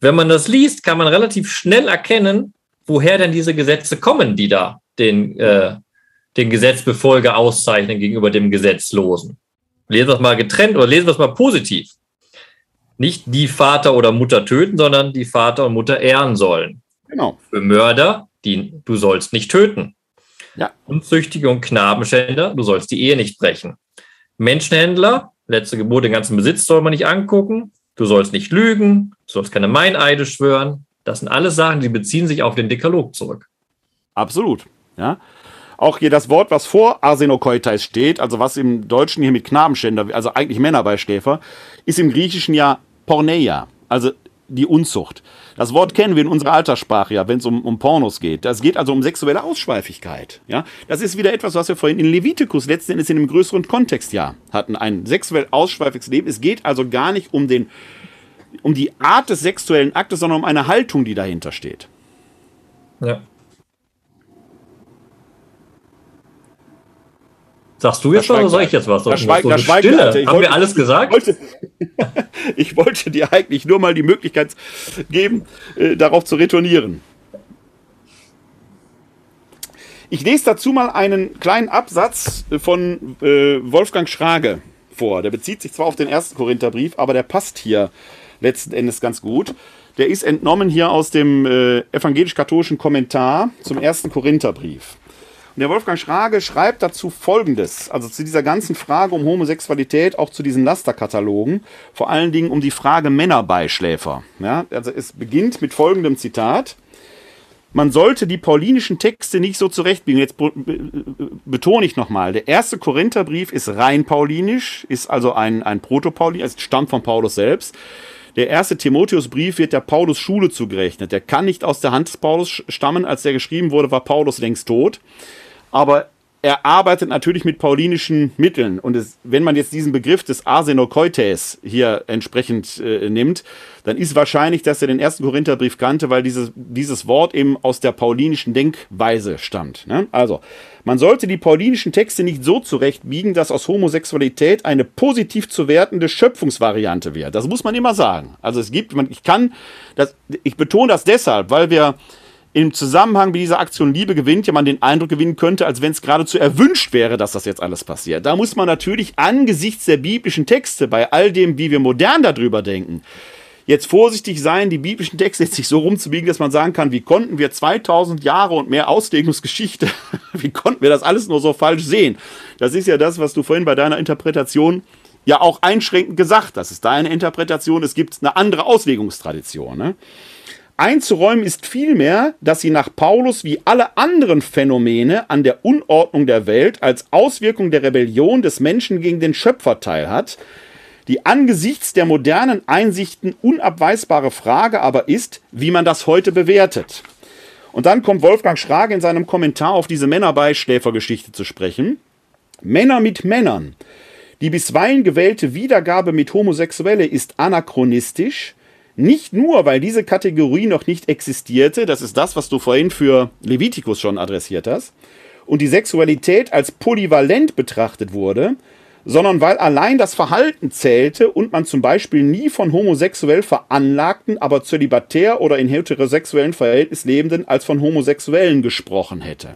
wenn man das liest, kann man relativ schnell erkennen, woher denn diese Gesetze kommen, die da den, äh, den Gesetzbefolger auszeichnen gegenüber dem Gesetzlosen. Lesen wir es mal getrennt oder lesen wir es mal positiv. Nicht die Vater oder Mutter töten, sondern die Vater und Mutter ehren sollen. Genau. Für Mörder, die du sollst nicht töten. Ja. Unzüchtige und Knabenschänder, du sollst die Ehe nicht brechen. Menschenhändler, letzte Geburt, den ganzen Besitz soll man nicht angucken. Du sollst nicht lügen, du sollst keine Meineide schwören. Das sind alles Sachen, die beziehen sich auf den Dekalog zurück. Absolut. Ja. Auch hier das Wort, was vor Arsenokoitais steht, also was im Deutschen hier mit Knabenschänder, also eigentlich Männerbeischläfer, ist im Griechischen ja Porneia, also die Unzucht. Das Wort kennen wir in unserer Alterssprache ja, wenn es um, um Pornos geht. Das geht also um sexuelle Ausschweifigkeit. Ja? Das ist wieder etwas, was wir vorhin in Levitikus letzten Endes in einem größeren Kontext ja hatten. Ein sexuell ausschweifiges Leben. Es geht also gar nicht um, den, um die Art des sexuellen Aktes, sondern um eine Haltung, die dahinter steht. Ja. Sagst du jetzt schon oder soll ich jetzt was? Da schweigt, so da schweigt Stille. Haben wollte, wir alles gesagt? Ich wollte, ich wollte, dir eigentlich nur mal die Möglichkeit geben, äh, darauf zu retournieren. Ich lese dazu mal einen kleinen Absatz von äh, Wolfgang Schrage vor. Der bezieht sich zwar auf den ersten Korintherbrief, aber der passt hier letzten Endes ganz gut. Der ist entnommen hier aus dem äh, evangelisch-katholischen Kommentar zum ersten Korintherbrief. Der Wolfgang Schrage schreibt dazu Folgendes, also zu dieser ganzen Frage um Homosexualität, auch zu diesen Lasterkatalogen, vor allen Dingen um die Frage Männerbeischläfer. Ja, also es beginnt mit folgendem Zitat. Man sollte die paulinischen Texte nicht so zurechtbiegen. Jetzt betone ich nochmal, der erste Korintherbrief ist rein paulinisch, ist also ein, ein Proto-Paulinisch, es stammt von Paulus selbst. Der erste Timotheusbrief wird der Paulus Schule zugerechnet. Der kann nicht aus der Hand des Paulus stammen. Als der geschrieben wurde, war Paulus längst tot aber er arbeitet natürlich mit paulinischen Mitteln. Und es, wenn man jetzt diesen Begriff des Arsenokoites hier entsprechend äh, nimmt, dann ist wahrscheinlich, dass er den ersten Korintherbrief kannte, weil dieses, dieses Wort eben aus der paulinischen Denkweise stammt. Ne? Also, man sollte die paulinischen Texte nicht so zurechtbiegen, dass aus Homosexualität eine positiv zu wertende Schöpfungsvariante wird. Das muss man immer sagen. Also es gibt, man, ich kann, das, ich betone das deshalb, weil wir im Zusammenhang mit dieser Aktion Liebe gewinnt ja man den Eindruck gewinnen könnte, als wenn es geradezu erwünscht wäre, dass das jetzt alles passiert. Da muss man natürlich angesichts der biblischen Texte, bei all dem, wie wir modern darüber denken, jetzt vorsichtig sein, die biblischen Texte jetzt nicht so rumzubiegen, dass man sagen kann, wie konnten wir 2000 Jahre und mehr Auslegungsgeschichte, wie konnten wir das alles nur so falsch sehen? Das ist ja das, was du vorhin bei deiner Interpretation ja auch einschränkend gesagt hast. Das ist deine Interpretation, es gibt eine andere Auslegungstradition. Ne? Einzuräumen ist vielmehr, dass sie nach Paulus wie alle anderen Phänomene an der Unordnung der Welt als Auswirkung der Rebellion des Menschen gegen den Schöpfer teilhat. Die angesichts der modernen Einsichten unabweisbare Frage aber ist, wie man das heute bewertet. Und dann kommt Wolfgang Schrage in seinem Kommentar auf diese Männerbeischläfergeschichte zu sprechen. Männer mit Männern. Die bisweilen gewählte Wiedergabe mit Homosexuelle ist anachronistisch, nicht nur, weil diese Kategorie noch nicht existierte, das ist das, was du vorhin für Levitikus schon adressiert hast, und die Sexualität als polyvalent betrachtet wurde, sondern weil allein das Verhalten zählte und man zum Beispiel nie von homosexuell veranlagten, aber zölibatär oder in heterosexuellen Verhältnis lebenden als von Homosexuellen gesprochen hätte.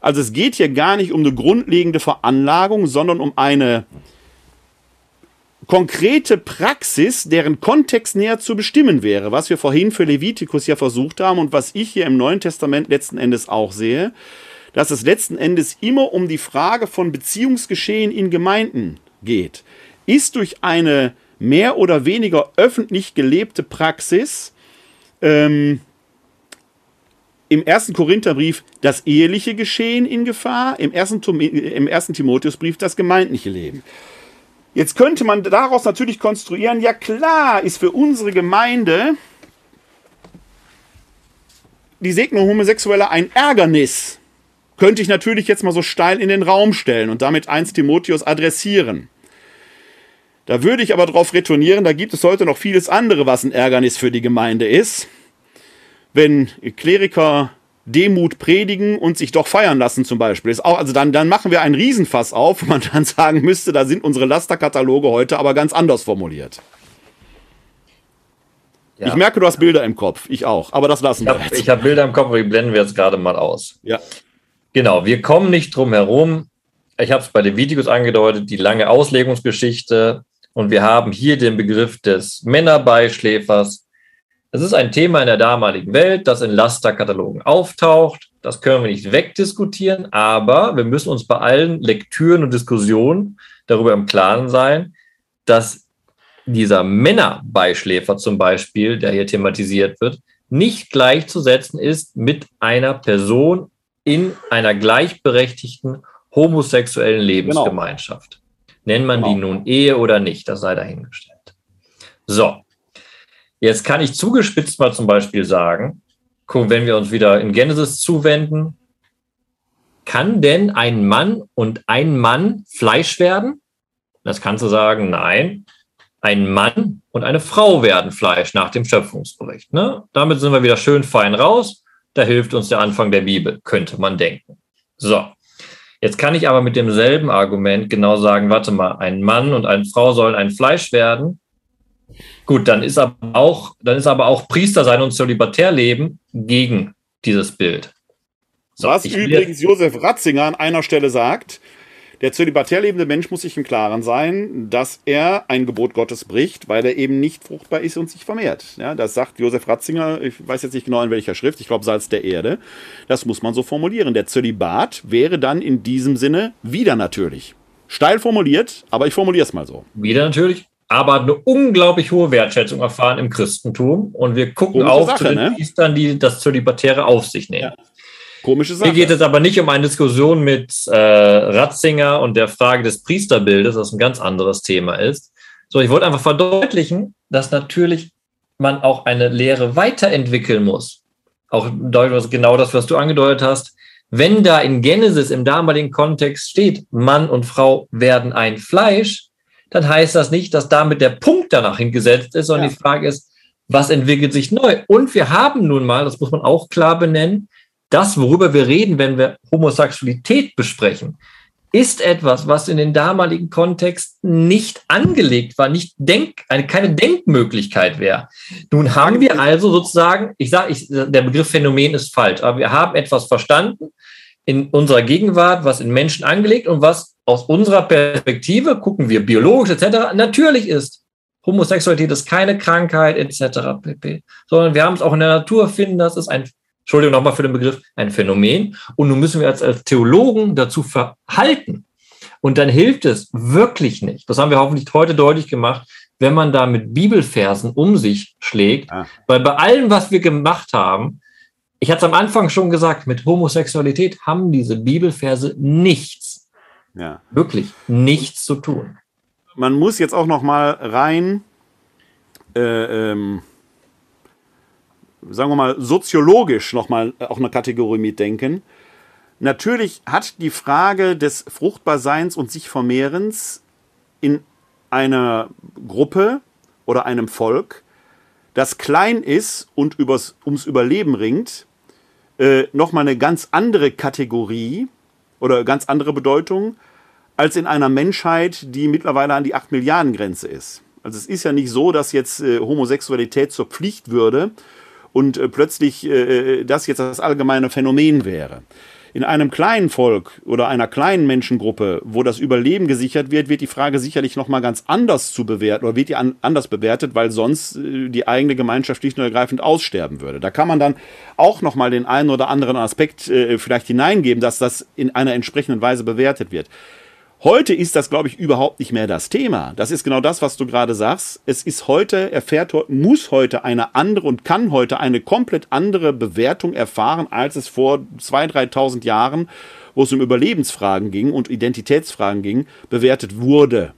Also es geht hier gar nicht um eine grundlegende Veranlagung, sondern um eine konkrete Praxis, deren Kontext näher zu bestimmen wäre, was wir vorhin für Levitikus ja versucht haben und was ich hier im Neuen Testament letzten Endes auch sehe, dass es letzten Endes immer um die Frage von Beziehungsgeschehen in Gemeinden geht. Ist durch eine mehr oder weniger öffentlich gelebte Praxis ähm, im ersten Korintherbrief das eheliche Geschehen in Gefahr, im ersten, im ersten Timotheusbrief das gemeindliche Leben. Jetzt könnte man daraus natürlich konstruieren, ja klar ist für unsere Gemeinde die Segnung Homosexueller ein Ärgernis. Könnte ich natürlich jetzt mal so steil in den Raum stellen und damit 1 Timotheus adressieren. Da würde ich aber darauf retournieren, da gibt es heute noch vieles andere, was ein Ärgernis für die Gemeinde ist. Wenn Kleriker Demut predigen und sich doch feiern lassen zum Beispiel. Ist auch, also dann, dann machen wir einen Riesenfass auf, wo man dann sagen müsste, da sind unsere Lasterkataloge heute aber ganz anders formuliert. Ja. Ich merke, du hast Bilder im Kopf. Ich auch. Aber das lassen ich wir jetzt. Ich habe Bilder im Kopf, aber die blenden wir jetzt gerade mal aus. Ja. Genau, wir kommen nicht drum herum. Ich habe es bei den Videos angedeutet, die lange Auslegungsgeschichte. Und wir haben hier den Begriff des Männerbeischläfers, es ist ein Thema in der damaligen Welt, das in Lasterkatalogen auftaucht. Das können wir nicht wegdiskutieren, aber wir müssen uns bei allen Lektüren und Diskussionen darüber im Klaren sein, dass dieser Männerbeischläfer zum Beispiel, der hier thematisiert wird, nicht gleichzusetzen ist mit einer Person in einer gleichberechtigten homosexuellen genau. Lebensgemeinschaft. Genau. Nennt man genau. die nun Ehe oder nicht, das sei dahingestellt. So, Jetzt kann ich zugespitzt mal zum Beispiel sagen, wenn wir uns wieder in Genesis zuwenden, kann denn ein Mann und ein Mann Fleisch werden? Das kannst du sagen, nein. Ein Mann und eine Frau werden Fleisch nach dem Schöpfungsbericht. Ne? Damit sind wir wieder schön fein raus. Da hilft uns der Anfang der Bibel, könnte man denken. So, jetzt kann ich aber mit demselben Argument genau sagen, warte mal, ein Mann und eine Frau sollen ein Fleisch werden. Gut, dann ist aber auch, dann ist aber auch Priester sein und Zölibatär leben gegen dieses Bild. So, Was übrigens Josef Ratzinger an einer Stelle sagt, der zölibatär lebende Mensch muss sich im Klaren sein, dass er ein Gebot Gottes bricht, weil er eben nicht fruchtbar ist und sich vermehrt. Ja, das sagt Josef Ratzinger, ich weiß jetzt nicht genau in welcher Schrift, ich glaube Salz der Erde. Das muss man so formulieren. Der Zölibat wäre dann in diesem Sinne wieder natürlich. Steil formuliert, aber ich formuliere es mal so. Wieder natürlich aber eine unglaublich hohe Wertschätzung erfahren im Christentum. Und wir gucken Komische auch Sache, zu den ne? Priestern, die das Zölibatäre auf sich nehmen. Ja. Komische Sache. Hier geht es aber nicht um eine Diskussion mit äh, Ratzinger und der Frage des Priesterbildes, was ein ganz anderes Thema ist. So, ich wollte einfach verdeutlichen, dass natürlich man auch eine Lehre weiterentwickeln muss. Auch genau das, was du angedeutet hast. Wenn da in Genesis im damaligen Kontext steht, Mann und Frau werden ein Fleisch, dann heißt das nicht, dass damit der Punkt danach hingesetzt ist, sondern ja. die Frage ist, was entwickelt sich neu? Und wir haben nun mal, das muss man auch klar benennen, das, worüber wir reden, wenn wir Homosexualität besprechen, ist etwas, was in den damaligen Kontexten nicht angelegt war, nicht denk, eine, keine Denkmöglichkeit wäre. Nun haben wir also sozusagen, ich sage, der Begriff Phänomen ist falsch, aber wir haben etwas verstanden in unserer Gegenwart, was in Menschen angelegt und was aus unserer Perspektive, gucken wir biologisch etc., natürlich ist. Homosexualität ist keine Krankheit etc. pp. Sondern wir haben es auch in der Natur finden, das ist ein, Entschuldigung nochmal für den Begriff, ein Phänomen. Und nun müssen wir als, als Theologen dazu verhalten. Und dann hilft es wirklich nicht, das haben wir hoffentlich heute deutlich gemacht, wenn man da mit Bibelversen um sich schlägt, Ah. weil bei allem, was wir gemacht haben, ich hatte es am Anfang schon gesagt, mit Homosexualität haben diese Bibelverse nichts, Ja. wirklich nichts zu tun. man muss jetzt auch noch mal rein, äh, ähm, sagen wir mal, soziologisch noch mal auch eine Kategorie mitdenken. Natürlich hat die Frage des Fruchtbarseins und sich Vermehrens in einer Gruppe oder einem Volk, das klein ist und übers, ums Überleben ringt, äh, noch mal eine ganz andere Kategorie oder ganz andere Bedeutung als in einer Menschheit, die mittlerweile an die 8 Milliarden Grenze ist. Also es ist ja nicht so, dass jetzt äh, Homosexualität zur Pflicht würde und äh, plötzlich äh, das jetzt das allgemeine Phänomen wäre. In einem kleinen Volk oder einer kleinen Menschengruppe, wo das Überleben gesichert wird, wird die Frage sicherlich noch mal ganz anders zu bewerten oder wird die an, anders bewertet, weil sonst äh, die eigene Gemeinschaft schlicht und ergreifend aussterben würde. Da kann man dann auch noch mal den einen oder anderen Aspekt äh, vielleicht hineingeben, dass das in einer entsprechenden Weise bewertet wird. Heute ist das, glaube ich, überhaupt nicht mehr das Thema. Das ist genau das, was du gerade sagst. Es ist heute, erfährt, muss heute eine andere und kann heute eine komplett andere Bewertung erfahren, als es vor 2.000, 3.000 Jahren, wo es um Überlebensfragen ging und Identitätsfragen ging, bewertet wurde.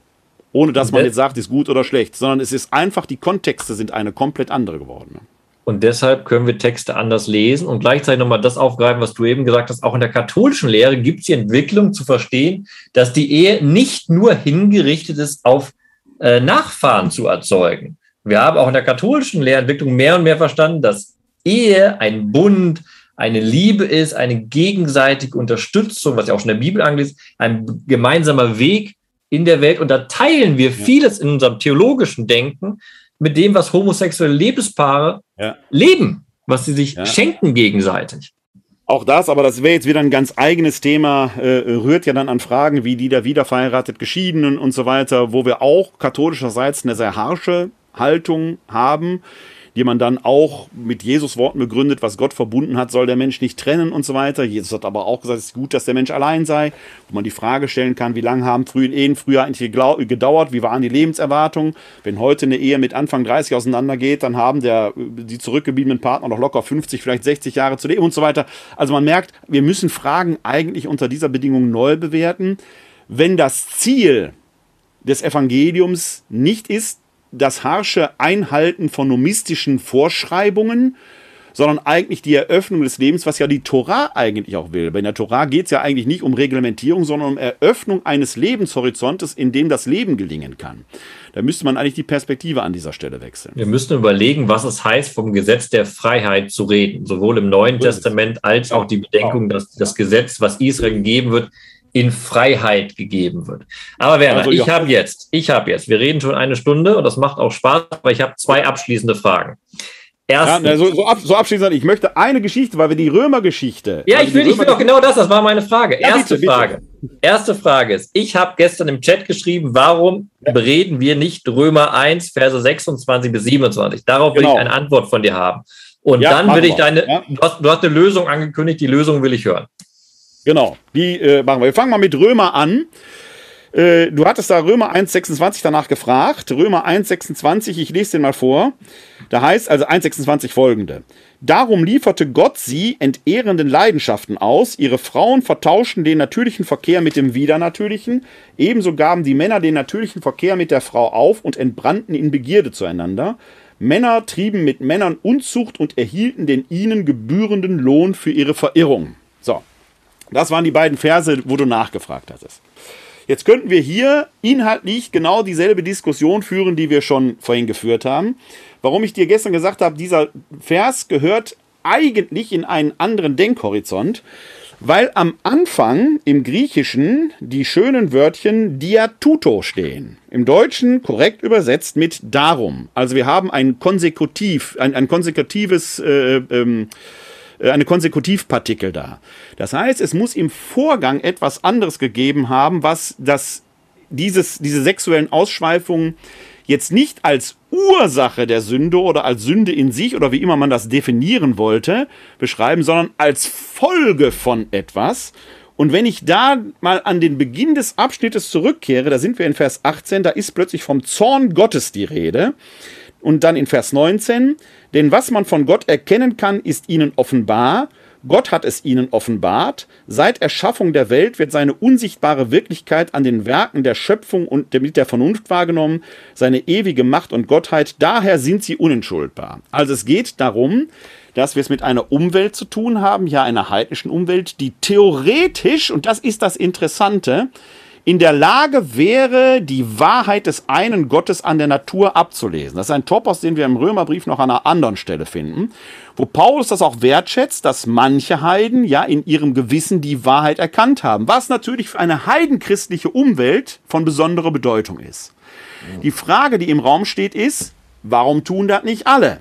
Ohne dass man Und jetzt sagt, ist gut oder schlecht, sondern es ist einfach, die Kontexte sind eine komplett andere geworden. Und deshalb können wir Texte anders lesen und gleichzeitig nochmal das aufgreifen, was du eben gesagt hast. Auch in der katholischen Lehre gibt es die Entwicklung zu verstehen, dass die Ehe nicht nur hingerichtet ist, auf äh, Nachfahren zu erzeugen. Wir haben auch in der katholischen Lehrentwicklung mehr und mehr verstanden, dass Ehe ein Bund, eine Liebe ist, eine gegenseitige Unterstützung, was ja auch schon in der Bibel angeht, ein gemeinsamer Weg in der Welt. Und da teilen wir vieles in unserem theologischen Denken mit dem, was homosexuelle Lebenspaare Ja. leben, was sie sich Ja. schenken gegenseitig. Auch das, aber das wäre jetzt wieder ein ganz eigenes Thema, äh, rührt ja dann an Fragen wie die der wiederverheiratet Geschiedenen und so weiter, wo wir auch katholischerseits eine sehr harsche Haltung haben, die man dann auch mit Jesus Worten begründet, was Gott verbunden hat, soll der Mensch nicht trennen und so weiter. Jesus hat aber auch gesagt, es ist gut, dass der Mensch allein sei, wo man die Frage stellen kann, wie lange haben frühen Ehen früher eigentlich gedauert, wie waren die Lebenserwartungen? Wenn heute eine Ehe mit Anfang 30 auseinandergeht, dann haben der, die zurückgebliebenen Partner noch locker 50, vielleicht 60 Jahre zu leben und so weiter. Also man merkt, wir müssen Fragen eigentlich unter dieser Bedingung neu bewerten. Wenn das Ziel des Evangeliums nicht ist, das harsche Einhalten von nomistischen Vorschreibungen, sondern eigentlich die Eröffnung des Lebens, was ja die Torah eigentlich auch will. Bei der Torah geht es ja eigentlich nicht um Reglementierung, sondern um Eröffnung eines Lebenshorizontes, in dem das Leben gelingen kann. Da müsste man eigentlich die Perspektive an dieser Stelle wechseln. Wir müssen überlegen, was es heißt, vom Gesetz der Freiheit zu reden, sowohl im Neuen. Testament als auch die Bedenkung, dass das Gesetz, was Israel gegeben wird, in Freiheit gegeben wird. Aber Werner, Also, ich ja. habe jetzt, ich habe jetzt, wir reden schon eine Stunde und das macht auch Spaß, aber ich habe zwei abschließende Fragen. Ja, Erstens, na, so, so, ab, so abschließend, ich möchte eine Geschichte, weil wir die Römergeschichte. Ja, ich will, die ich will doch genau das, das war meine Frage. Ja, Erste bitte, bitte. Frage. Erste Frage ist, ich habe gestern im Chat geschrieben, warum bereden wir nicht Römer 1, Verse 26 bis 27? Darauf will Genau. ich eine Antwort von dir haben. Und Ja, dann will ich deine, Ja. du, hast, du hast eine Lösung angekündigt, die Lösung will ich hören. Genau, die äh, machen wir. Wir fangen mal mit Römer an. Äh, du hattest da Römer 1,26 danach gefragt. Römer 1,26, ich lese den mal vor. Da heißt also 1,26 folgende. Darum lieferte Gott sie entehrenden Leidenschaften aus. Ihre Frauen vertauschten den natürlichen Verkehr mit dem widernatürlichen. Ebenso gaben die Männer den natürlichen Verkehr mit der Frau auf und entbrannten in Begierde zueinander. Männer trieben mit Männern Unzucht und erhielten den ihnen gebührenden Lohn für ihre Verirrung. Das waren die beiden Verse, wo du nachgefragt hattest. Jetzt könnten wir hier inhaltlich genau dieselbe Diskussion führen, die wir schon vorhin geführt haben. Warum ich dir gestern gesagt habe, dieser Vers gehört eigentlich in einen anderen Denkhorizont, weil am Anfang im Griechischen die schönen Wörtchen diatuto stehen. Im Deutschen korrekt übersetzt mit darum. Also wir haben ein konsekutiv, ein, ein konsekutives äh, ähm, äh, eine Konsekutivpartikel da. Das heißt, es muss im Vorgang etwas anderes gegeben haben, was das, dieses, diese sexuellen Ausschweifungen jetzt nicht als Ursache der Sünde oder als Sünde in sich oder wie immer man das definieren wollte, beschreiben, sondern als Folge von etwas. Und wenn ich da mal an den Beginn des Abschnittes zurückkehre, da sind wir in Vers 18, da ist plötzlich vom Zorn Gottes die Rede. Und dann in Vers 19, denn was man von Gott erkennen kann, ist ihnen offenbar. Gott hat es ihnen offenbart. Seit Erschaffung der Welt wird seine unsichtbare Wirklichkeit an den Werken der Schöpfung und mit der Vernunft wahrgenommen, seine ewige Macht und Gottheit. Daher sind sie unentschuldbar. Also es geht darum, dass wir es mit einer Umwelt zu tun haben, ja einer heidnischen Umwelt, die theoretisch, und das ist das Interessante, in der Lage wäre, die Wahrheit des einen Gottes an der Natur abzulesen. Das ist ein Topos, den wir im Römerbrief noch an einer anderen Stelle finden, wo Paulus das auch wertschätzt, dass manche Heiden ja in ihrem Gewissen die Wahrheit erkannt haben, was natürlich für eine heidenchristliche Umwelt von besonderer Bedeutung ist. Die Frage, die im Raum steht, ist, warum tun das nicht alle?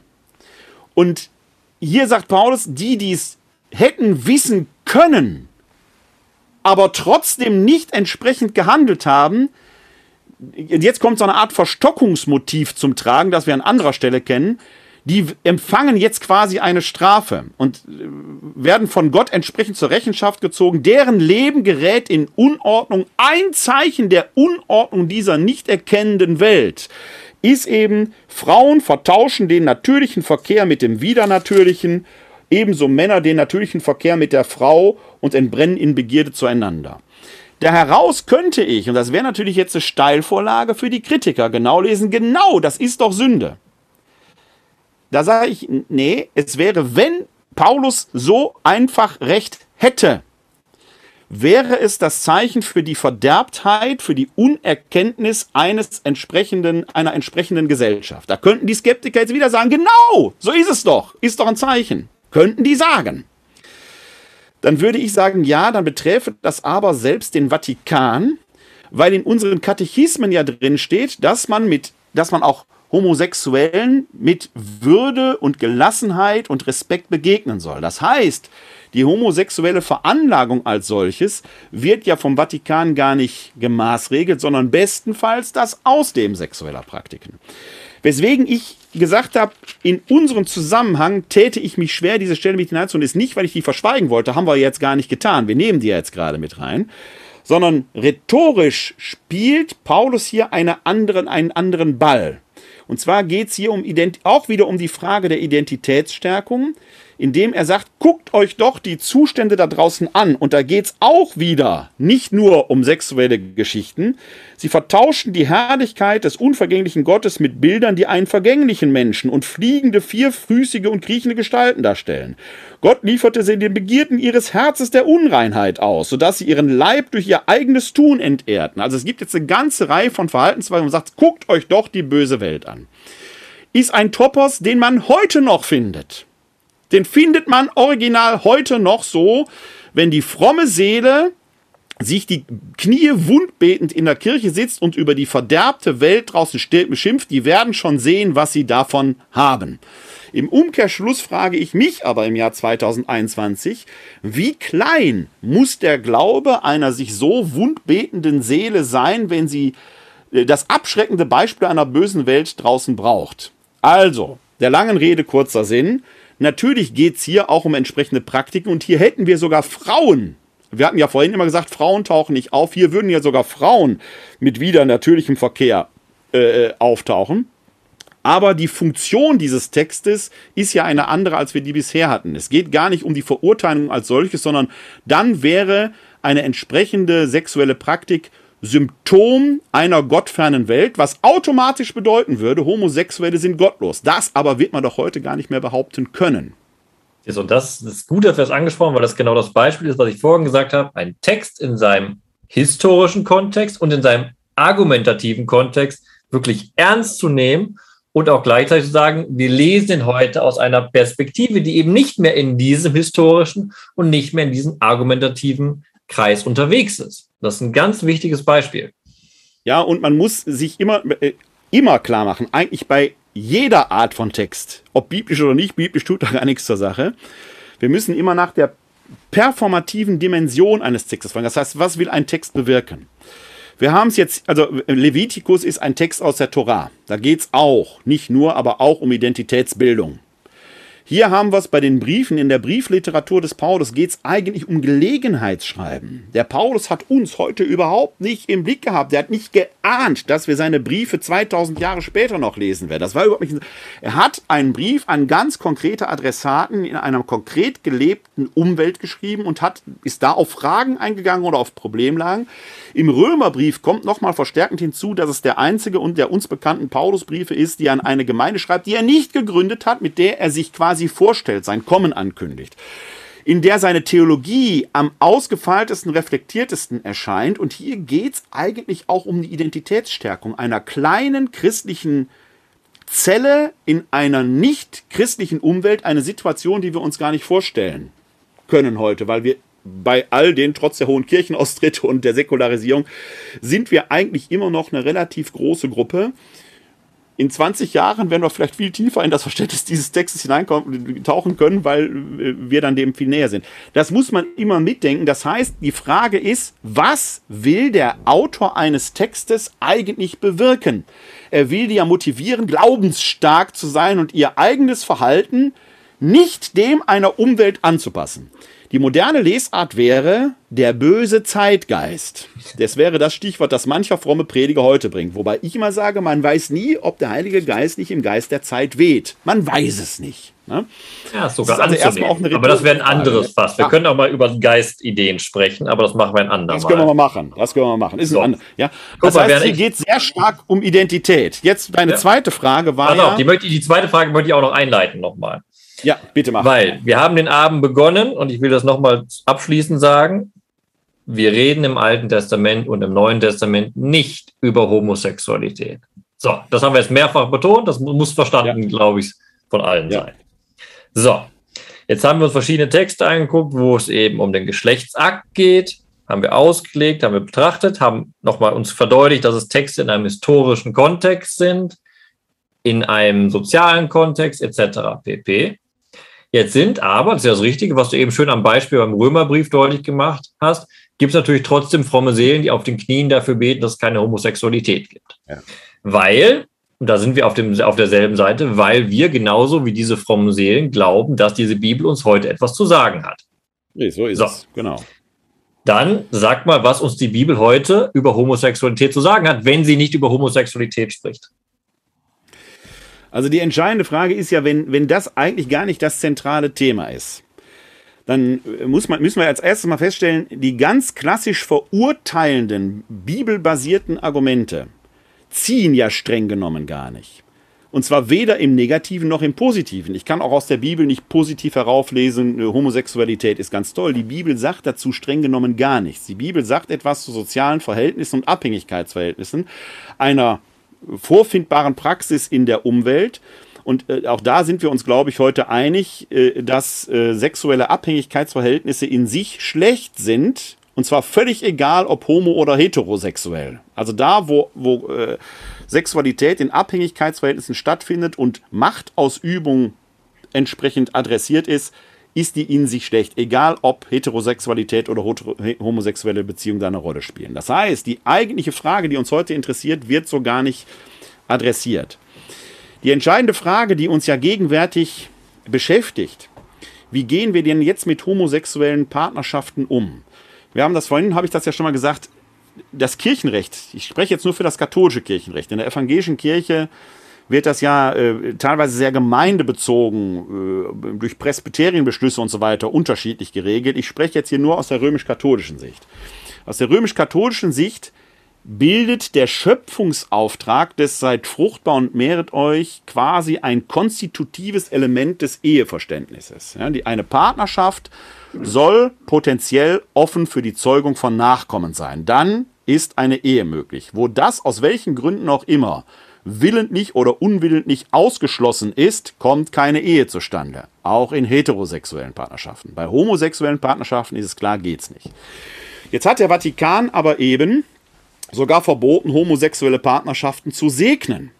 Und hier sagt Paulus, die, die es hätten wissen können, aber trotzdem nicht entsprechend gehandelt haben, jetzt kommt so eine Art Verstockungsmotiv zum Tragen, das wir an anderer Stelle kennen, die empfangen jetzt quasi eine Strafe und äh, werden von Gott entsprechend zur Rechenschaft gezogen. Deren Leben gerät in Unordnung. Ein Zeichen der Unordnung dieser nicht erkennenden Welt ist eben, Frauen vertauschen den natürlichen Verkehr mit dem widernatürlichen ebenso Männer den natürlichen Verkehr mit der Frau und entbrennen in Begierde zueinander. Da heraus könnte ich, und das wäre natürlich jetzt eine Steilvorlage für die Kritiker, genau lesen, genau, das ist doch Sünde. Da sage ich, nee, es wäre, wenn Paulus so einfach recht hätte, wäre es das Zeichen für die Verderbtheit, für die Unerkenntnis eines entsprechenden, einer entsprechenden Gesellschaft. Da könnten die Skeptiker jetzt wieder sagen, genau, so ist es doch, ist doch ein Zeichen. Könnten die sagen. Dann würde ich sagen, ja, dann beträfe das aber selbst den Vatikan, weil in unseren Katechismen ja drin steht, dass man mit, dass man auch Homosexuellen mit Würde und Gelassenheit und Respekt begegnen soll. Das heißt, die homosexuelle Veranlagung als solches wird ja vom Vatikan gar nicht gemaßregelt, sondern bestenfalls das Ausdem sexueller Praktiken. Weswegen ich gesagt habe, in unserem Zusammenhang täte ich mich schwer, diese Stelle mit hineinzunehmen. Ist nicht, weil ich die verschweigen wollte, haben wir jetzt gar nicht getan. Wir nehmen die jetzt gerade mit rein. Sondern rhetorisch spielt Paulus hier eine anderen, einen anderen Ball. Und zwar geht es hier um auch wieder um die Frage der Identitätsstärkung indem er sagt, guckt euch doch die Zustände da draußen an. Und da geht es auch wieder nicht nur um sexuelle Geschichten. Sie vertauschen die Herrlichkeit des unvergänglichen Gottes mit Bildern, die einen vergänglichen Menschen und fliegende, vierfüßige und kriechende Gestalten darstellen. Gott lieferte sie den Begierden ihres Herzens der Unreinheit aus, sodass sie ihren Leib durch ihr eigenes Tun entehrten. Also es gibt jetzt eine ganze Reihe von Verhaltensweisen und sagt, guckt euch doch die böse Welt an. Ist ein Topos, den man heute noch findet. Den findet man original heute noch so, wenn die fromme Seele sich die Knie wundbetend in der Kirche sitzt und über die verderbte Welt draußen schimpft, die werden schon sehen, was sie davon haben. Im Umkehrschluss frage ich mich aber im Jahr 2021, wie klein muss der Glaube einer sich so wundbetenden Seele sein, wenn sie äh, das abschreckende Beispiel einer bösen Welt draußen braucht? Also, der langen Rede kurzer Sinn. Natürlich geht es hier auch um entsprechende Praktiken und hier hätten wir sogar Frauen. Wir hatten ja vorhin immer gesagt, Frauen tauchen nicht auf. Hier würden ja sogar Frauen mit wieder natürlichem Verkehr äh, äh, auftauchen. Aber die Funktion dieses Textes ist ja eine andere, als wir die bisher hatten. Es geht gar nicht um die Verurteilung als solches, sondern dann wäre eine entsprechende sexuelle Praktik Symptom einer gottfernen Welt, was automatisch bedeuten würde, Homosexuelle sind gottlos. Das aber wird man doch heute gar nicht mehr behaupten können. Jetzt, und das ist gut, dass wir es angesprochen, weil das genau das Beispiel ist, was ich vorhin gesagt habe. Ein Text in seinem historischen Kontext und in seinem argumentativen Kontext wirklich ernst zu nehmen und auch gleichzeitig zu sagen, wir lesen ihn heute aus einer Perspektive, die eben nicht mehr in diesem historischen und nicht mehr in diesem argumentativen Kreis unterwegs ist. Das ist ein ganz wichtiges Beispiel. Ja, und man muss sich immer, äh, immer klar machen, eigentlich bei jeder Art von Text, ob biblisch oder nicht biblisch, tut da gar nichts zur Sache. Wir müssen immer nach der performativen Dimension eines Textes fragen. Das heißt, was will ein Text bewirken? Wir haben es jetzt, also Levitikus ist ein Text aus der Torah. Da geht es auch, nicht nur, aber auch um Identitätsbildung. Hier haben wir es bei den Briefen. In der Briefliteratur des Paulus geht es eigentlich um Gelegenheitsschreiben. Der Paulus hat uns heute überhaupt nicht im Blick gehabt. Er hat nicht geahnt, dass wir seine Briefe 2000 Jahre später noch lesen werden. Das war überhaupt nicht. Er hat einen Brief an ganz konkrete Adressaten in einer konkret gelebten Umwelt geschrieben und hat, ist da auf Fragen eingegangen oder auf Problemlagen. Im Römerbrief kommt nochmal verstärkend hinzu, dass es der einzige und der uns bekannten Paulusbriefe ist, die an eine Gemeinde schreibt, die er nicht gegründet hat, mit der er sich quasi quasi vorstellt, sein Kommen ankündigt, in der seine Theologie am ausgefeiltesten, reflektiertesten erscheint. Und hier geht es eigentlich auch um die Identitätsstärkung einer kleinen christlichen Zelle in einer nicht christlichen Umwelt, eine Situation, die wir uns gar nicht vorstellen können heute, weil wir bei all den, trotz der hohen Kirchenaustritte und der Säkularisierung, sind wir eigentlich immer noch eine relativ große Gruppe, in 20 Jahren werden wir vielleicht viel tiefer in das Verständnis dieses Textes hineintauchen können, weil äh, wir dann dem viel näher sind. Das muss man immer mitdenken. Das heißt, die Frage ist, was will der Autor eines Textes eigentlich bewirken? Er will die ja motivieren, glaubensstark zu sein und ihr eigenes Verhalten nicht dem einer Umwelt anzupassen. Die moderne Lesart wäre der böse Zeitgeist. Das wäre das Stichwort, das mancher fromme Prediger heute bringt. Wobei ich immer sage, man weiß nie, ob der Heilige Geist nicht im Geist der Zeit weht. Man weiß es nicht. Ne? Ja, sogar das ist also eine Aber das wäre ein anderes Fass. Wir ja. können auch mal über Geistideen sprechen, aber das machen wir ein andermal. Das können wir mal machen. Das können wir mal machen. Ist so. ein ja? Das mal, heißt, hier geht sehr stark um Identität. Jetzt deine ja. zweite Frage war. ja, die, möchte, die zweite Frage möchte ich auch noch einleiten nochmal. Ja, bitte mach. Weil wir haben den Abend begonnen und ich will das nochmal abschließend sagen. Wir reden im Alten Testament und im Neuen Testament nicht über Homosexualität. So, das haben wir jetzt mehrfach betont. Das muss verstanden, ja. glaube ich, von allen ja. sein. So, jetzt haben wir uns verschiedene Texte angeguckt, wo es eben um den Geschlechtsakt geht. Haben wir ausgelegt, haben wir betrachtet, haben nochmal uns verdeutlicht, dass es Texte in einem historischen Kontext sind, in einem sozialen Kontext etc. pp. Jetzt sind aber, das ist ja das Richtige, was du eben schön am Beispiel beim Römerbrief deutlich gemacht hast, gibt es natürlich trotzdem fromme Seelen, die auf den Knien dafür beten, dass es keine Homosexualität gibt. Ja. Weil, und da sind wir auf, dem, auf derselben Seite, weil wir genauso wie diese frommen Seelen glauben, dass diese Bibel uns heute etwas zu sagen hat. Nee, so ist so. es, genau. Dann sag mal, was uns die Bibel heute über Homosexualität zu sagen hat, wenn sie nicht über Homosexualität spricht. Also die entscheidende Frage ist ja, wenn, wenn das eigentlich gar nicht das zentrale Thema ist, dann muss man, müssen wir als erstes mal feststellen, die ganz klassisch verurteilenden, bibelbasierten Argumente ziehen ja streng genommen gar nicht. Und zwar weder im Negativen noch im Positiven. Ich kann auch aus der Bibel nicht positiv herauflesen, äh, Homosexualität ist ganz toll. Die Bibel sagt dazu streng genommen gar nichts. Die Bibel sagt etwas zu sozialen Verhältnissen und Abhängigkeitsverhältnissen einer vorfindbaren Praxis in der Umwelt. Und äh, auch da sind wir uns, glaube ich, heute einig, äh, dass äh, sexuelle Abhängigkeitsverhältnisse in sich schlecht sind. Und zwar völlig egal, ob homo oder heterosexuell. Also da, wo, wo äh, Sexualität in Abhängigkeitsverhältnissen stattfindet und Machtausübung entsprechend adressiert ist, ist die in sich schlecht, egal ob Heterosexualität oder homosexuelle Beziehungen da eine Rolle spielen. Das heißt, die eigentliche Frage, die uns heute interessiert, wird so gar nicht adressiert. Die entscheidende Frage, die uns ja gegenwärtig beschäftigt, wie gehen wir denn jetzt mit homosexuellen Partnerschaften um? Wir haben das vorhin, habe ich das ja schon mal gesagt, das Kirchenrecht, ich spreche jetzt nur für das katholische Kirchenrecht. In der evangelischen Kirche wird das ja äh, teilweise sehr gemeindebezogen, äh, durch Presbyterienbeschlüsse und so weiter unterschiedlich geregelt. Ich spreche jetzt hier nur aus der römisch-katholischen Sicht. Aus der römisch-katholischen Sicht bildet der Schöpfungsauftrag des seid fruchtbar und mehret euch quasi ein konstitutives Element des Eheverständnisses. Ja, die, eine Partnerschaft soll potenziell offen für die Zeugung von Nachkommen sein. Dann ist eine Ehe möglich. Wo das aus welchen Gründen auch immer willentlich oder unwillentlich ausgeschlossen ist, kommt keine Ehe zustande. Auch in heterosexuellen Partnerschaften. Bei homosexuellen Partnerschaften ist es klar, geht's nicht. Jetzt hat der Vatikan aber eben sogar verboten, homosexuelle Partnerschaften zu segnen.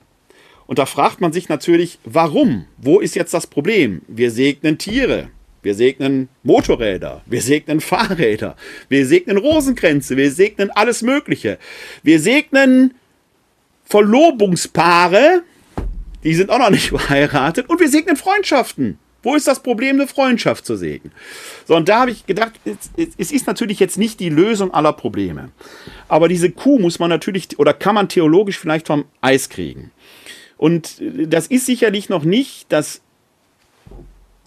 Und da fragt man sich natürlich, warum? Wo ist jetzt das Problem? Wir segnen Tiere, wir segnen Motorräder, wir segnen Fahrräder, wir segnen Rosenkränze, wir segnen alles Mögliche. Wir segnen Verlobungspaare, die sind auch noch nicht verheiratet und wir segnen Freundschaften. Wo ist das Problem, eine Freundschaft zu sägen? So, und da habe ich gedacht, es ist natürlich jetzt nicht die Lösung aller Probleme. Aber diese Kuh muss man natürlich oder kann man theologisch vielleicht vom Eis kriegen. Und das ist sicherlich noch nicht das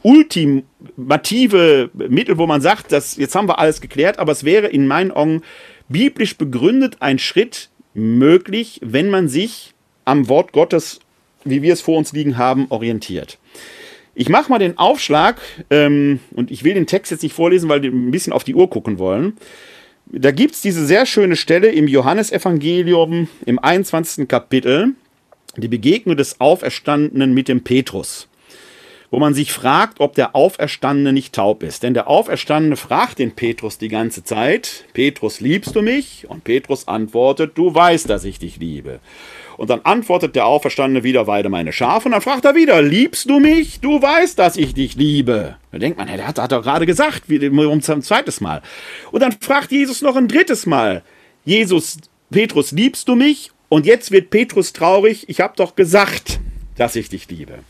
ultimative Mittel, wo man sagt, dass jetzt haben wir alles geklärt, aber es wäre in meinen Augen biblisch begründet ein Schritt möglich, wenn man sich am Wort Gottes, wie wir es vor uns liegen haben, orientiert. Ich mache mal den Aufschlag ähm, und ich will den Text jetzt nicht vorlesen, weil wir ein bisschen auf die Uhr gucken wollen. Da gibt es diese sehr schöne Stelle im Johannesevangelium im 21. Kapitel, die Begegnung des Auferstandenen mit dem Petrus, wo man sich fragt, ob der Auferstandene nicht taub ist. Denn der Auferstandene fragt den Petrus die ganze Zeit, Petrus, liebst du mich? Und Petrus antwortet, du weißt, dass ich dich liebe. Und dann antwortet der Auferstandene wieder, weide meine Schafe. Und dann fragt er wieder, liebst du mich? Du weißt, dass ich dich liebe. Da denkt man, der hat, hat doch gerade gesagt, um ein zweites Mal. Und dann fragt Jesus noch ein drittes Mal, Jesus, Petrus, liebst du mich? Und jetzt wird Petrus traurig, ich habe doch gesagt, dass ich dich liebe.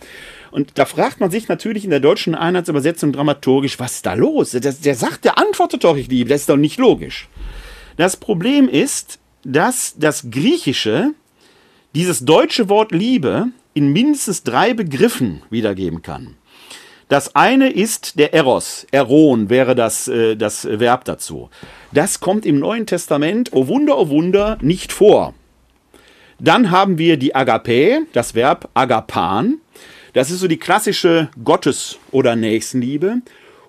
Und da fragt man sich natürlich in der deutschen Einheitsübersetzung dramaturgisch, was ist da los? Der, der sagt, der antwortet doch, ich liebe, das ist doch nicht logisch. Das Problem ist, dass das Griechische dieses deutsche Wort Liebe in mindestens drei Begriffen wiedergeben kann. Das eine ist der Eros, Eron wäre das, äh, das Verb dazu. Das kommt im Neuen Testament, oh Wunder, oh Wunder, nicht vor. Dann haben wir die Agape, das Verb agapan. Das ist so die klassische Gottes- oder Nächstenliebe.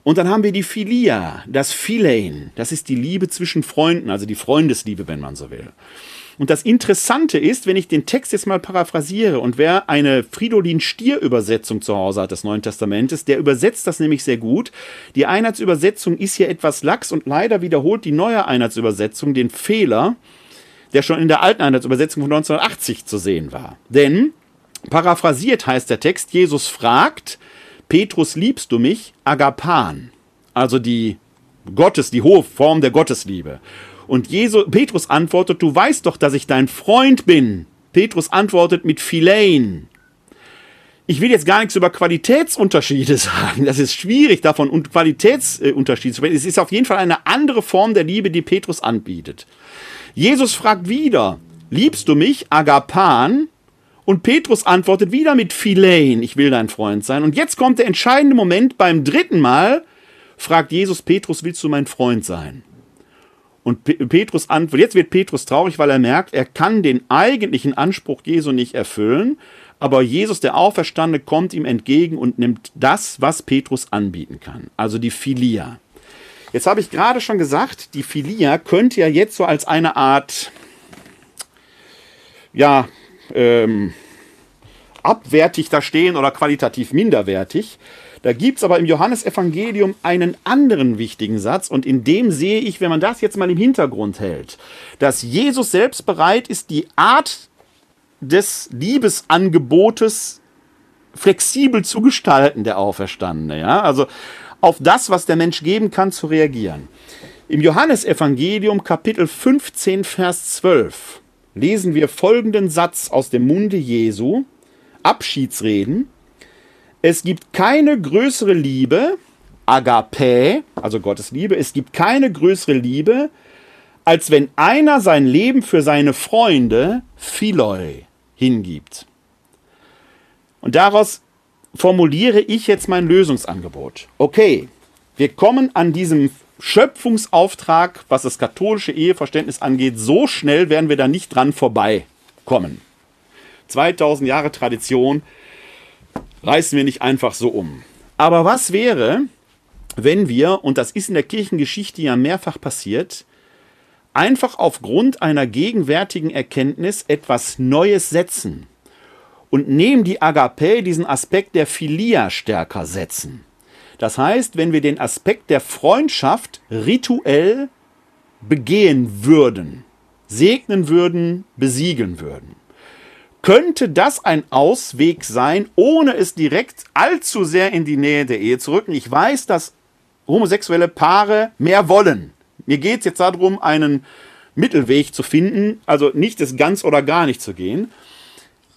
Und dann haben wir die Philia, das Philein. Das ist die Liebe zwischen Freunden, also die Freundesliebe, wenn man so will. Und das Interessante ist, wenn ich den Text jetzt mal paraphrasiere und wer eine Fridolin Stier Übersetzung zu Hause hat des Neuen Testamentes, der übersetzt das nämlich sehr gut. Die Einheitsübersetzung ist hier etwas lax und leider wiederholt die neue Einheitsübersetzung den Fehler, der schon in der alten Einheitsübersetzung von 1980 zu sehen war. Denn paraphrasiert heißt der Text, Jesus fragt, Petrus, liebst du mich? Agapan. Also die Gottes, die hohe Form der Gottesliebe. Und Jesu, Petrus antwortet, du weißt doch, dass ich dein Freund bin. Petrus antwortet mit Philein. Ich will jetzt gar nichts über Qualitätsunterschiede sagen. Das ist schwierig, davon und Qualitätsunterschiede zu sprechen. Es ist auf jeden Fall eine andere Form der Liebe, die Petrus anbietet. Jesus fragt wieder, liebst du mich, Agapan? Und Petrus antwortet wieder mit Philein, ich will dein Freund sein. Und jetzt kommt der entscheidende Moment, beim dritten Mal fragt Jesus Petrus, willst du mein Freund sein? Und Petrus antwortet, jetzt wird Petrus traurig, weil er merkt, er kann den eigentlichen Anspruch Jesu nicht erfüllen, aber Jesus, der Auferstandene, kommt ihm entgegen und nimmt das, was Petrus anbieten kann, also die Philia. Jetzt habe ich gerade schon gesagt, die Philia könnte ja jetzt so als eine Art, ja, ähm, abwertig da stehen oder qualitativ minderwertig. Da gibt es aber im Johannesevangelium einen anderen wichtigen Satz und in dem sehe ich, wenn man das jetzt mal im Hintergrund hält, dass Jesus selbst bereit ist, die Art des Liebesangebotes flexibel zu gestalten, der Auferstandene. Ja? Also auf das, was der Mensch geben kann, zu reagieren. Im Johannesevangelium Kapitel 15, Vers 12 lesen wir folgenden Satz aus dem Munde Jesu, Abschiedsreden. Es gibt keine größere Liebe, Agape, also Gottes Liebe, es gibt keine größere Liebe, als wenn einer sein Leben für seine Freunde, Philoi, hingibt. Und daraus formuliere ich jetzt mein Lösungsangebot. Okay, wir kommen an diesem Schöpfungsauftrag, was das katholische Eheverständnis angeht, so schnell werden wir da nicht dran vorbeikommen. 2000 Jahre Tradition, reißen wir nicht einfach so um. Aber was wäre, wenn wir, und das ist in der Kirchengeschichte ja mehrfach passiert, einfach aufgrund einer gegenwärtigen Erkenntnis etwas Neues setzen und neben die Agape diesen Aspekt der Philia stärker setzen. Das heißt, wenn wir den Aspekt der Freundschaft rituell begehen würden, segnen würden, besiegeln würden könnte das ein Ausweg sein, ohne es direkt allzu sehr in die Nähe der Ehe zu rücken. Ich weiß, dass homosexuelle Paare mehr wollen. Mir geht es jetzt darum, einen Mittelweg zu finden, also nicht das ganz oder gar nicht zu gehen.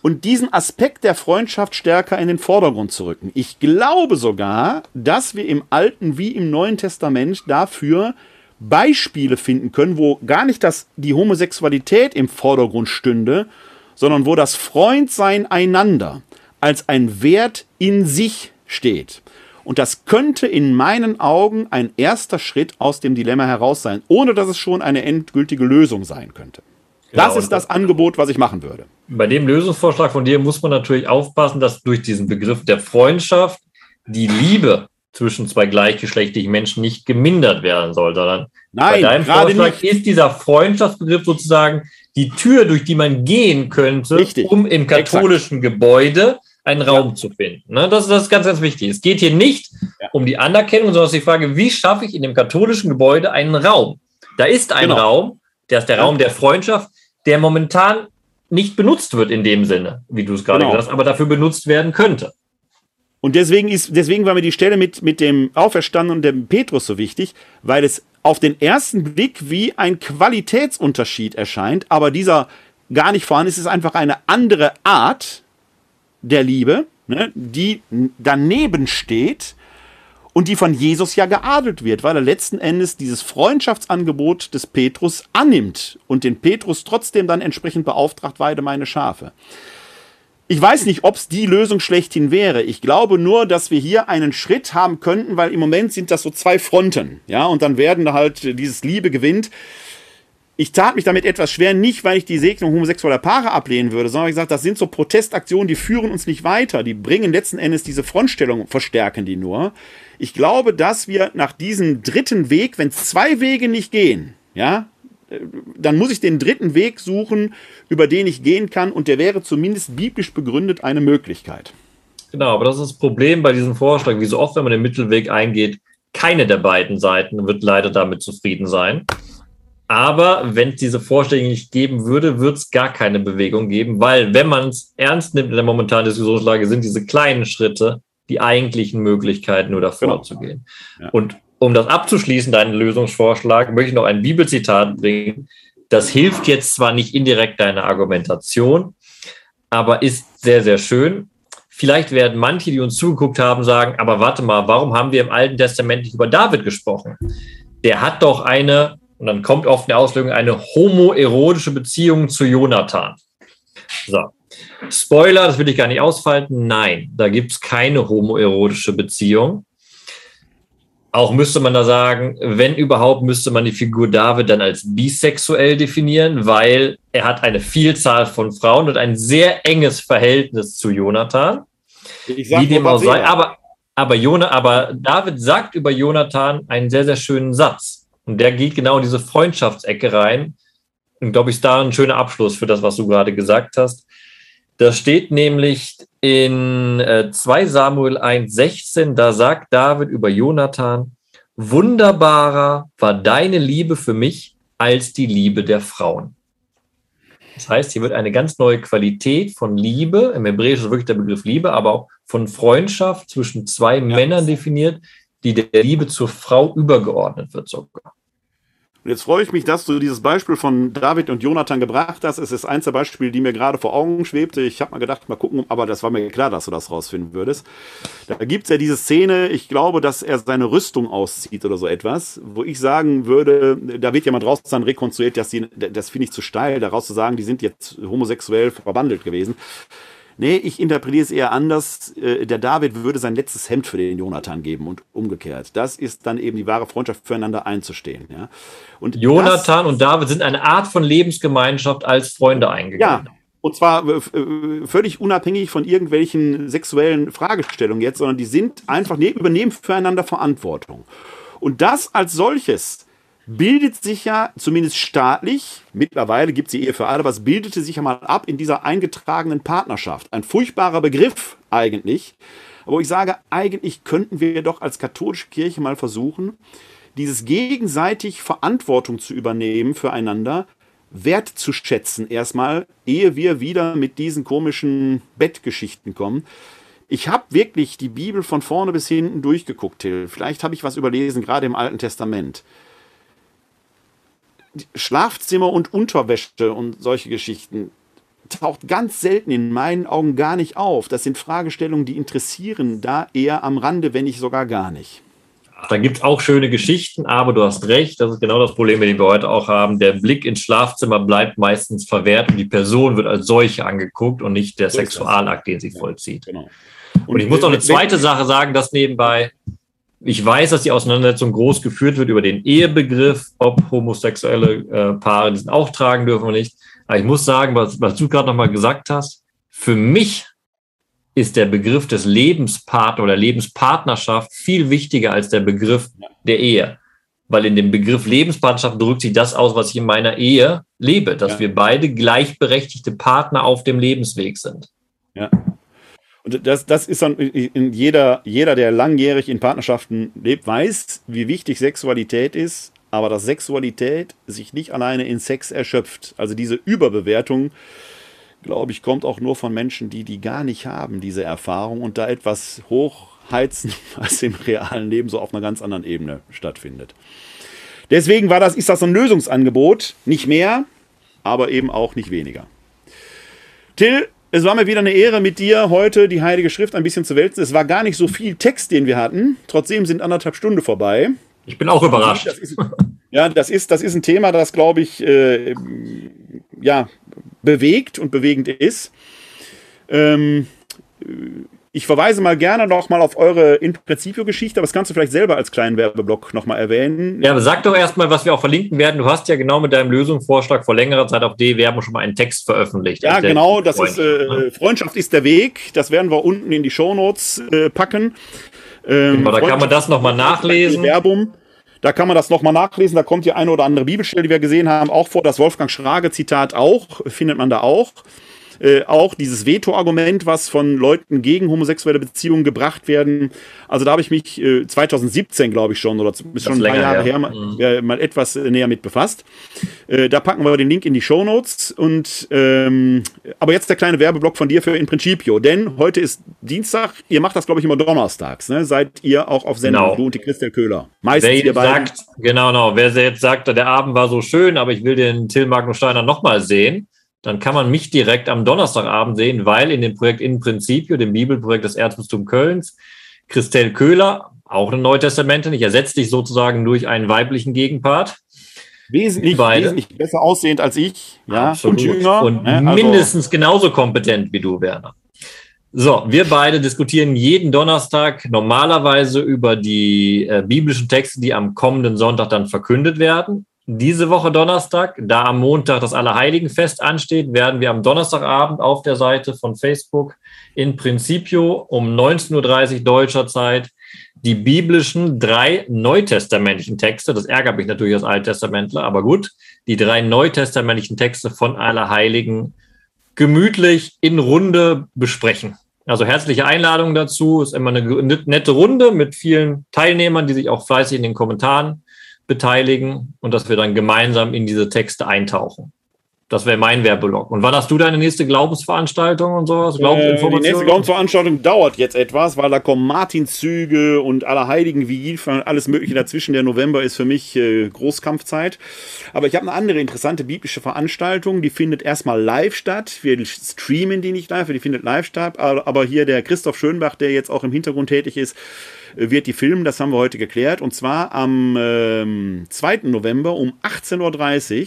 Und diesen Aspekt der Freundschaft stärker in den Vordergrund zu rücken. Ich glaube sogar, dass wir im Alten wie im Neuen Testament dafür Beispiele finden können, wo gar nicht das, die Homosexualität im Vordergrund stünde, sondern wo das Freundsein einander als ein Wert in sich steht. Und das könnte in meinen Augen ein erster Schritt aus dem Dilemma heraus sein, ohne dass es schon eine endgültige Lösung sein könnte. Genau, das ist das Angebot, was ich machen würde. Bei dem Lösungsvorschlag von dir muss man natürlich aufpassen, dass durch diesen Begriff der Freundschaft die Liebe zwischen zwei gleichgeschlechtlichen Menschen nicht gemindert werden soll, sondern Nein, bei deinem Vorschlag nicht. ist dieser Freundschaftsbegriff sozusagen die Tür, durch die man gehen könnte, Richtig. um im katholischen Exakt. Gebäude einen Raum ja. zu finden. Ne? Das, das, ist ganz, ganz wichtig. Es geht hier nicht ja. um die Anerkennung, sondern es ist die Frage, wie schaffe ich in dem katholischen Gebäude einen Raum? Da ist ein genau. Raum, der ist der. Raum der Freundschaft, der momentan nicht benutzt wird in dem Sinne, wie du es gerade genau. gesagt hast, aber dafür benutzt werden könnte. Und deswegen ist, deswegen war mir die Stelle mit, mit dem Auferstanden und dem Petrus so wichtig, weil es auf den ersten Blick wie ein Qualitätsunterschied erscheint, aber dieser gar nicht vorhanden ist. Es ist einfach eine andere Art der Liebe, ne, die daneben steht und die von Jesus ja geadelt wird, weil er letzten Endes dieses Freundschaftsangebot des Petrus annimmt und den Petrus trotzdem dann entsprechend beauftragt, weide meine Schafe. Ich weiß nicht, ob es die Lösung schlechthin wäre. Ich glaube nur, dass wir hier einen Schritt haben könnten, weil im Moment sind das so zwei Fronten, ja, und dann werden da halt dieses Liebe gewinnt. Ich tat mich damit etwas schwer, nicht weil ich die Segnung homosexueller Paare ablehnen würde, sondern ich gesagt, das sind so Protestaktionen, die führen uns nicht weiter. Die bringen letzten Endes diese Frontstellung, verstärken die nur. Ich glaube, dass wir nach diesem dritten Weg, wenn zwei Wege nicht gehen, ja, dann muss ich den dritten Weg suchen, über den ich gehen kann, und der wäre zumindest biblisch begründet eine Möglichkeit. Genau, aber das ist das Problem bei diesem Vorschlag. Wie so oft, wenn man den Mittelweg eingeht, keine der beiden Seiten wird leider damit zufrieden sein. Aber wenn es diese Vorschläge nicht geben würde, wird es gar keine Bewegung geben, weil wenn man es ernst nimmt in der momentanen Diskussionslage, sind diese kleinen Schritte die eigentlichen Möglichkeiten, nur davor genau. zu gehen. Ja. Und um das abzuschließen, deinen Lösungsvorschlag, möchte ich noch ein Bibelzitat bringen. Das hilft jetzt zwar nicht indirekt deiner Argumentation, aber ist sehr, sehr schön. Vielleicht werden manche, die uns zugeguckt haben, sagen, aber warte mal, warum haben wir im Alten Testament nicht über David gesprochen? Der hat doch eine, und dann kommt oft eine Auslegung, eine homoerotische Beziehung zu Jonathan. So. Spoiler, das will ich gar nicht ausfalten. Nein, da gibt es keine homoerotische Beziehung. Auch müsste man da sagen, wenn überhaupt, müsste man die Figur David dann als bisexuell definieren, weil er hat eine Vielzahl von Frauen und ein sehr enges Verhältnis zu Jonathan. Ich sag wie dem auch sei. Aber, aber, Jona, aber David sagt über Jonathan einen sehr, sehr schönen Satz. Und der geht genau in diese Freundschaftsecke rein. Und glaube ich, ist da ein schöner Abschluss für das, was du gerade gesagt hast. Das steht nämlich in äh, 2 Samuel 1,16, da sagt David über Jonathan, wunderbarer war deine Liebe für mich als die Liebe der Frauen. Das heißt, hier wird eine ganz neue Qualität von Liebe, im Hebräischen ist wirklich der Begriff Liebe, aber auch von Freundschaft zwischen zwei ja. Männern definiert, die der Liebe zur Frau übergeordnet wird sogar. Und jetzt freue ich mich, dass du dieses Beispiel von David und Jonathan gebracht hast. Es ist eins der Beispiele, die mir gerade vor Augen schwebte. Ich habe mal gedacht, mal gucken, aber das war mir klar, dass du das rausfinden würdest. Da gibt es ja diese Szene, ich glaube, dass er seine Rüstung auszieht oder so etwas, wo ich sagen würde, da wird jemand raus dann rekonstruiert, dass die, das finde ich zu steil, daraus zu sagen, die sind jetzt homosexuell verwandelt gewesen. Nee, ich interpretiere es eher anders. Äh, der David würde sein letztes Hemd für den Jonathan geben und umgekehrt. Das ist dann eben die wahre Freundschaft füreinander einzustehen. Ja? Und Jonathan das, und David sind eine Art von Lebensgemeinschaft als Freunde eingegangen. Ja, und zwar äh, äh, völlig unabhängig von irgendwelchen sexuellen Fragestellungen jetzt, sondern die sind einfach, ne, übernehmen füreinander Verantwortung. Und das als solches bildet sich ja zumindest staatlich, mittlerweile gibt es die Ehe für alle, was bildete sich ja mal ab in dieser eingetragenen Partnerschaft. Ein furchtbarer Begriff eigentlich. Aber ich sage, eigentlich könnten wir doch als katholische Kirche mal versuchen, dieses gegenseitig Verantwortung zu übernehmen füreinander, wertzuschätzen erstmal, ehe wir wieder mit diesen komischen Bettgeschichten kommen. Ich habe wirklich die Bibel von vorne bis hinten durchgeguckt, Till. Vielleicht habe ich was überlesen, gerade im Alten Testament. Schlafzimmer und Unterwäsche und solche Geschichten taucht ganz selten in meinen Augen gar nicht auf. Das sind Fragestellungen, die interessieren da eher am Rande, wenn nicht sogar gar nicht. Da gibt es auch schöne Geschichten, aber du hast recht, das ist genau das Problem, mit dem wir heute auch haben. Der Blick ins Schlafzimmer bleibt meistens verwehrt und die Person wird als solche angeguckt und nicht der so Sexualakt, den sie vollzieht. Genau. Und, und ich muss noch eine zweite Sache sagen, dass nebenbei, ich weiß, dass die Auseinandersetzung groß geführt wird über den Ehebegriff, ob homosexuelle äh, Paare diesen auch tragen dürfen oder nicht. Aber ich muss sagen, was, was du gerade nochmal gesagt hast, für mich ist der Begriff des Lebenspartner oder Lebenspartnerschaft viel wichtiger als der Begriff der Ehe. Weil in dem Begriff Lebenspartnerschaft drückt sich das aus, was ich in meiner Ehe lebe, dass ja. wir beide gleichberechtigte Partner auf dem Lebensweg sind. Ja. Und das, das ist dann in jeder, jeder, der langjährig in Partnerschaften lebt, weiß, wie wichtig Sexualität ist, aber dass Sexualität sich nicht alleine in Sex erschöpft. Also diese Überbewertung glaube ich, kommt auch nur von Menschen, die die gar nicht haben, diese Erfahrung und da etwas hochheizen, was im realen Leben so auf einer ganz anderen Ebene stattfindet. Deswegen war das, ist das ein Lösungsangebot, nicht mehr, aber eben auch nicht weniger. Till, es war mir wieder eine Ehre, mit dir heute die Heilige Schrift ein bisschen zu wälzen. Es war gar nicht so viel Text, den wir hatten. Trotzdem sind anderthalb Stunden vorbei. Ich bin auch überrascht. Das ist, ja, das ist, das ist ein Thema, das, glaube ich, äh, ja, bewegt und bewegend ist. Ähm, ich verweise mal gerne noch mal auf eure In-Principio-Geschichte, aber das kannst du vielleicht selber als kleinen Werbeblock noch mal erwähnen. Ja, aber sag doch erstmal, was wir auch verlinken werden. Du hast ja genau mit deinem Lösungsvorschlag vor längerer Zeit auf D-Werbung schon mal einen Text veröffentlicht. Ja, genau, das ist äh, ne? Freundschaft ist der Weg. Das werden wir unten in die Shownotes äh, packen. Ähm, genau, da kann man das noch mal nachlesen. Werbung. Da kann man das nochmal nachlesen. Da kommt die eine oder andere Bibelstelle, die wir gesehen haben, auch vor. Das Wolfgang Schrage-Zitat auch, findet man da auch. Äh, auch dieses Veto-Argument, was von Leuten gegen homosexuelle Beziehungen gebracht werden. Also da habe ich mich äh, 2017, glaube ich schon, oder ist schon ein paar Jahre her, mal, mhm. mal, etwas näher mit befasst. Äh, da packen wir den Link in die Show Notes. Und ähm, aber jetzt der kleine Werbeblock von dir für In Principio, denn heute ist Dienstag. Ihr macht das, glaube ich, immer donnerstags. Ne? Seid ihr auch auf Sendung? Genau. Du und die Christel Köhler. Meistens Wer ihr sagt, genau, genau. Wer jetzt sagt, der Abend war so schön, aber ich will den Till Magnus Steiner nochmal sehen dann kann man mich direkt am Donnerstagabend sehen, weil in dem Projekt In Principio, dem Bibelprojekt des Erzbistums Kölns, Christelle Köhler, auch eine Neutestamentin, ich ersetze dich sozusagen durch einen weiblichen Gegenpart. Wesentlich, wesentlich besser aussehend als ich, ja, Absolut. und jünger. Und ne? also mindestens genauso kompetent wie du, Werner. So, wir beide diskutieren jeden Donnerstag normalerweise über die äh, biblischen Texte, die am kommenden Sonntag dann verkündet werden diese Woche Donnerstag, da am Montag das Allerheiligenfest ansteht, werden wir am Donnerstagabend auf der Seite von Facebook in Principio um 19.30 Uhr deutscher Zeit die biblischen drei neutestamentlichen Texte, das ärgert mich natürlich als Alttestamentler, aber gut, die drei neutestamentlichen Texte von Allerheiligen gemütlich in Runde besprechen. Also herzliche Einladung dazu, ist immer eine nette Runde mit vielen Teilnehmern, die sich auch fleißig in den Kommentaren beteiligen und dass wir dann gemeinsam in diese Texte eintauchen. Das wäre mein Werbelog. Und wann hast du deine nächste Glaubensveranstaltung und sowas? Äh, die nächste Glaubensveranstaltung dauert jetzt etwas, weil da kommen Martinszüge und Allerheiligen Vigil, alles Mögliche dazwischen. Der November ist für mich äh, Großkampfzeit. Aber ich habe eine andere interessante biblische Veranstaltung, die findet erstmal live statt. Wir streamen die nicht live, die findet live statt. Aber hier der Christoph Schönbach, der jetzt auch im Hintergrund tätig ist, wird die filmen, das haben wir heute geklärt. Und zwar am ähm, 2. November um 18.30 Uhr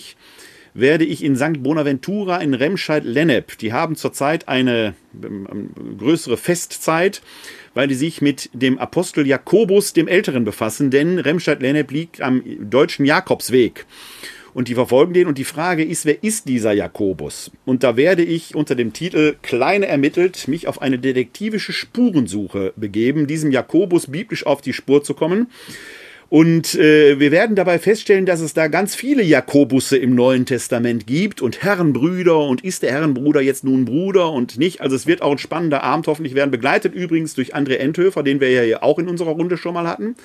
werde ich in St. Bonaventura in Remscheid-Lennep, die haben zurzeit eine ähm, größere Festzeit, weil die sich mit dem Apostel Jakobus dem Älteren befassen, denn Remscheid-Lennep liegt am deutschen Jakobsweg und die verfolgen den. Und die Frage ist, wer ist dieser Jakobus? Und da werde ich unter dem Titel Kleine ermittelt mich auf eine detektivische Spurensuche begeben, diesem Jakobus biblisch auf die Spur zu kommen. Und äh, wir werden dabei feststellen, dass es da ganz viele Jakobusse im Neuen Testament gibt und Herrenbrüder und ist der Herrenbruder jetzt nun Bruder und nicht. Also es wird auch ein spannender Abend hoffentlich werden, begleitet übrigens durch André Enthöfer, den wir ja auch in unserer Runde schon mal hatten.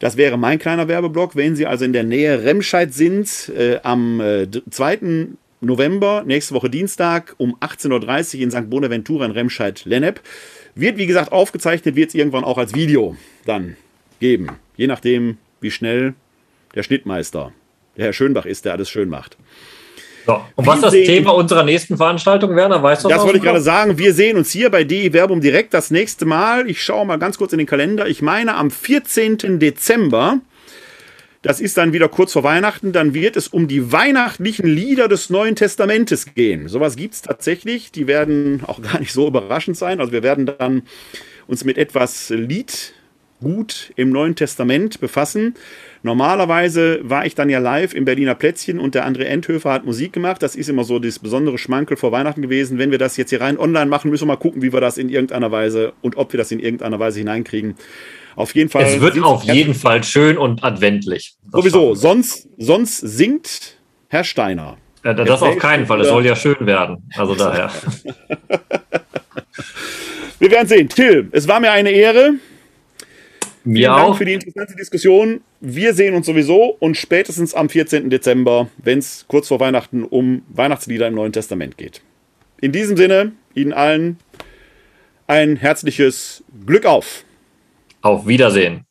Das wäre mein kleiner Werbeblock. Wenn Sie also in der Nähe Remscheid sind, äh, am äh, 2. November, nächste Woche Dienstag um 18.30 Uhr in St. Bonaventura in Remscheid-Lennep. Wird, wie gesagt, aufgezeichnet, wird es irgendwann auch als Video dann geben. Je nachdem, wie schnell der Schnittmeister, der Herr Schönbach ist, der alles schön macht. So, und was ist das Thema unserer nächsten Veranstaltung, Werner? Weißt du das? Das wollte ich gerade sagen. Wir sehen uns hier bei DI Werbung direkt das nächste Mal. Ich schaue mal ganz kurz in den Kalender. Ich meine am 14. Dezember. Das ist dann wieder kurz vor Weihnachten. Dann wird es um die weihnachtlichen Lieder des Neuen Testamentes gehen. Sowas gibt es tatsächlich. Die werden auch gar nicht so überraschend sein. Also wir werden dann uns mit etwas Liedgut im Neuen Testament befassen. Normalerweise war ich dann ja live im Berliner Plätzchen und der André Endhöfer hat Musik gemacht. Das ist immer so das besondere Schmankel vor Weihnachten gewesen. Wenn wir das jetzt hier rein online machen, müssen wir mal gucken, wie wir das in irgendeiner Weise und ob wir das in irgendeiner Weise hineinkriegen. Auf jeden Fall. Es wird auf jeden Fall schön und adventlich. Sowieso. Sonst, sonst singt Herr Steiner. Ja, das auf keinen Fall. Es soll ja schön werden. Also daher. wir werden sehen. Till, es war mir eine Ehre. Mir Vielen Dank für die interessante Diskussion. Wir sehen uns sowieso und spätestens am 14. Dezember, wenn es kurz vor Weihnachten um Weihnachtslieder im Neuen Testament geht. In diesem Sinne, Ihnen allen ein herzliches Glück auf. Auf Wiedersehen.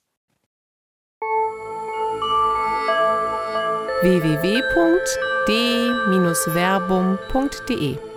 www.d-verbum.de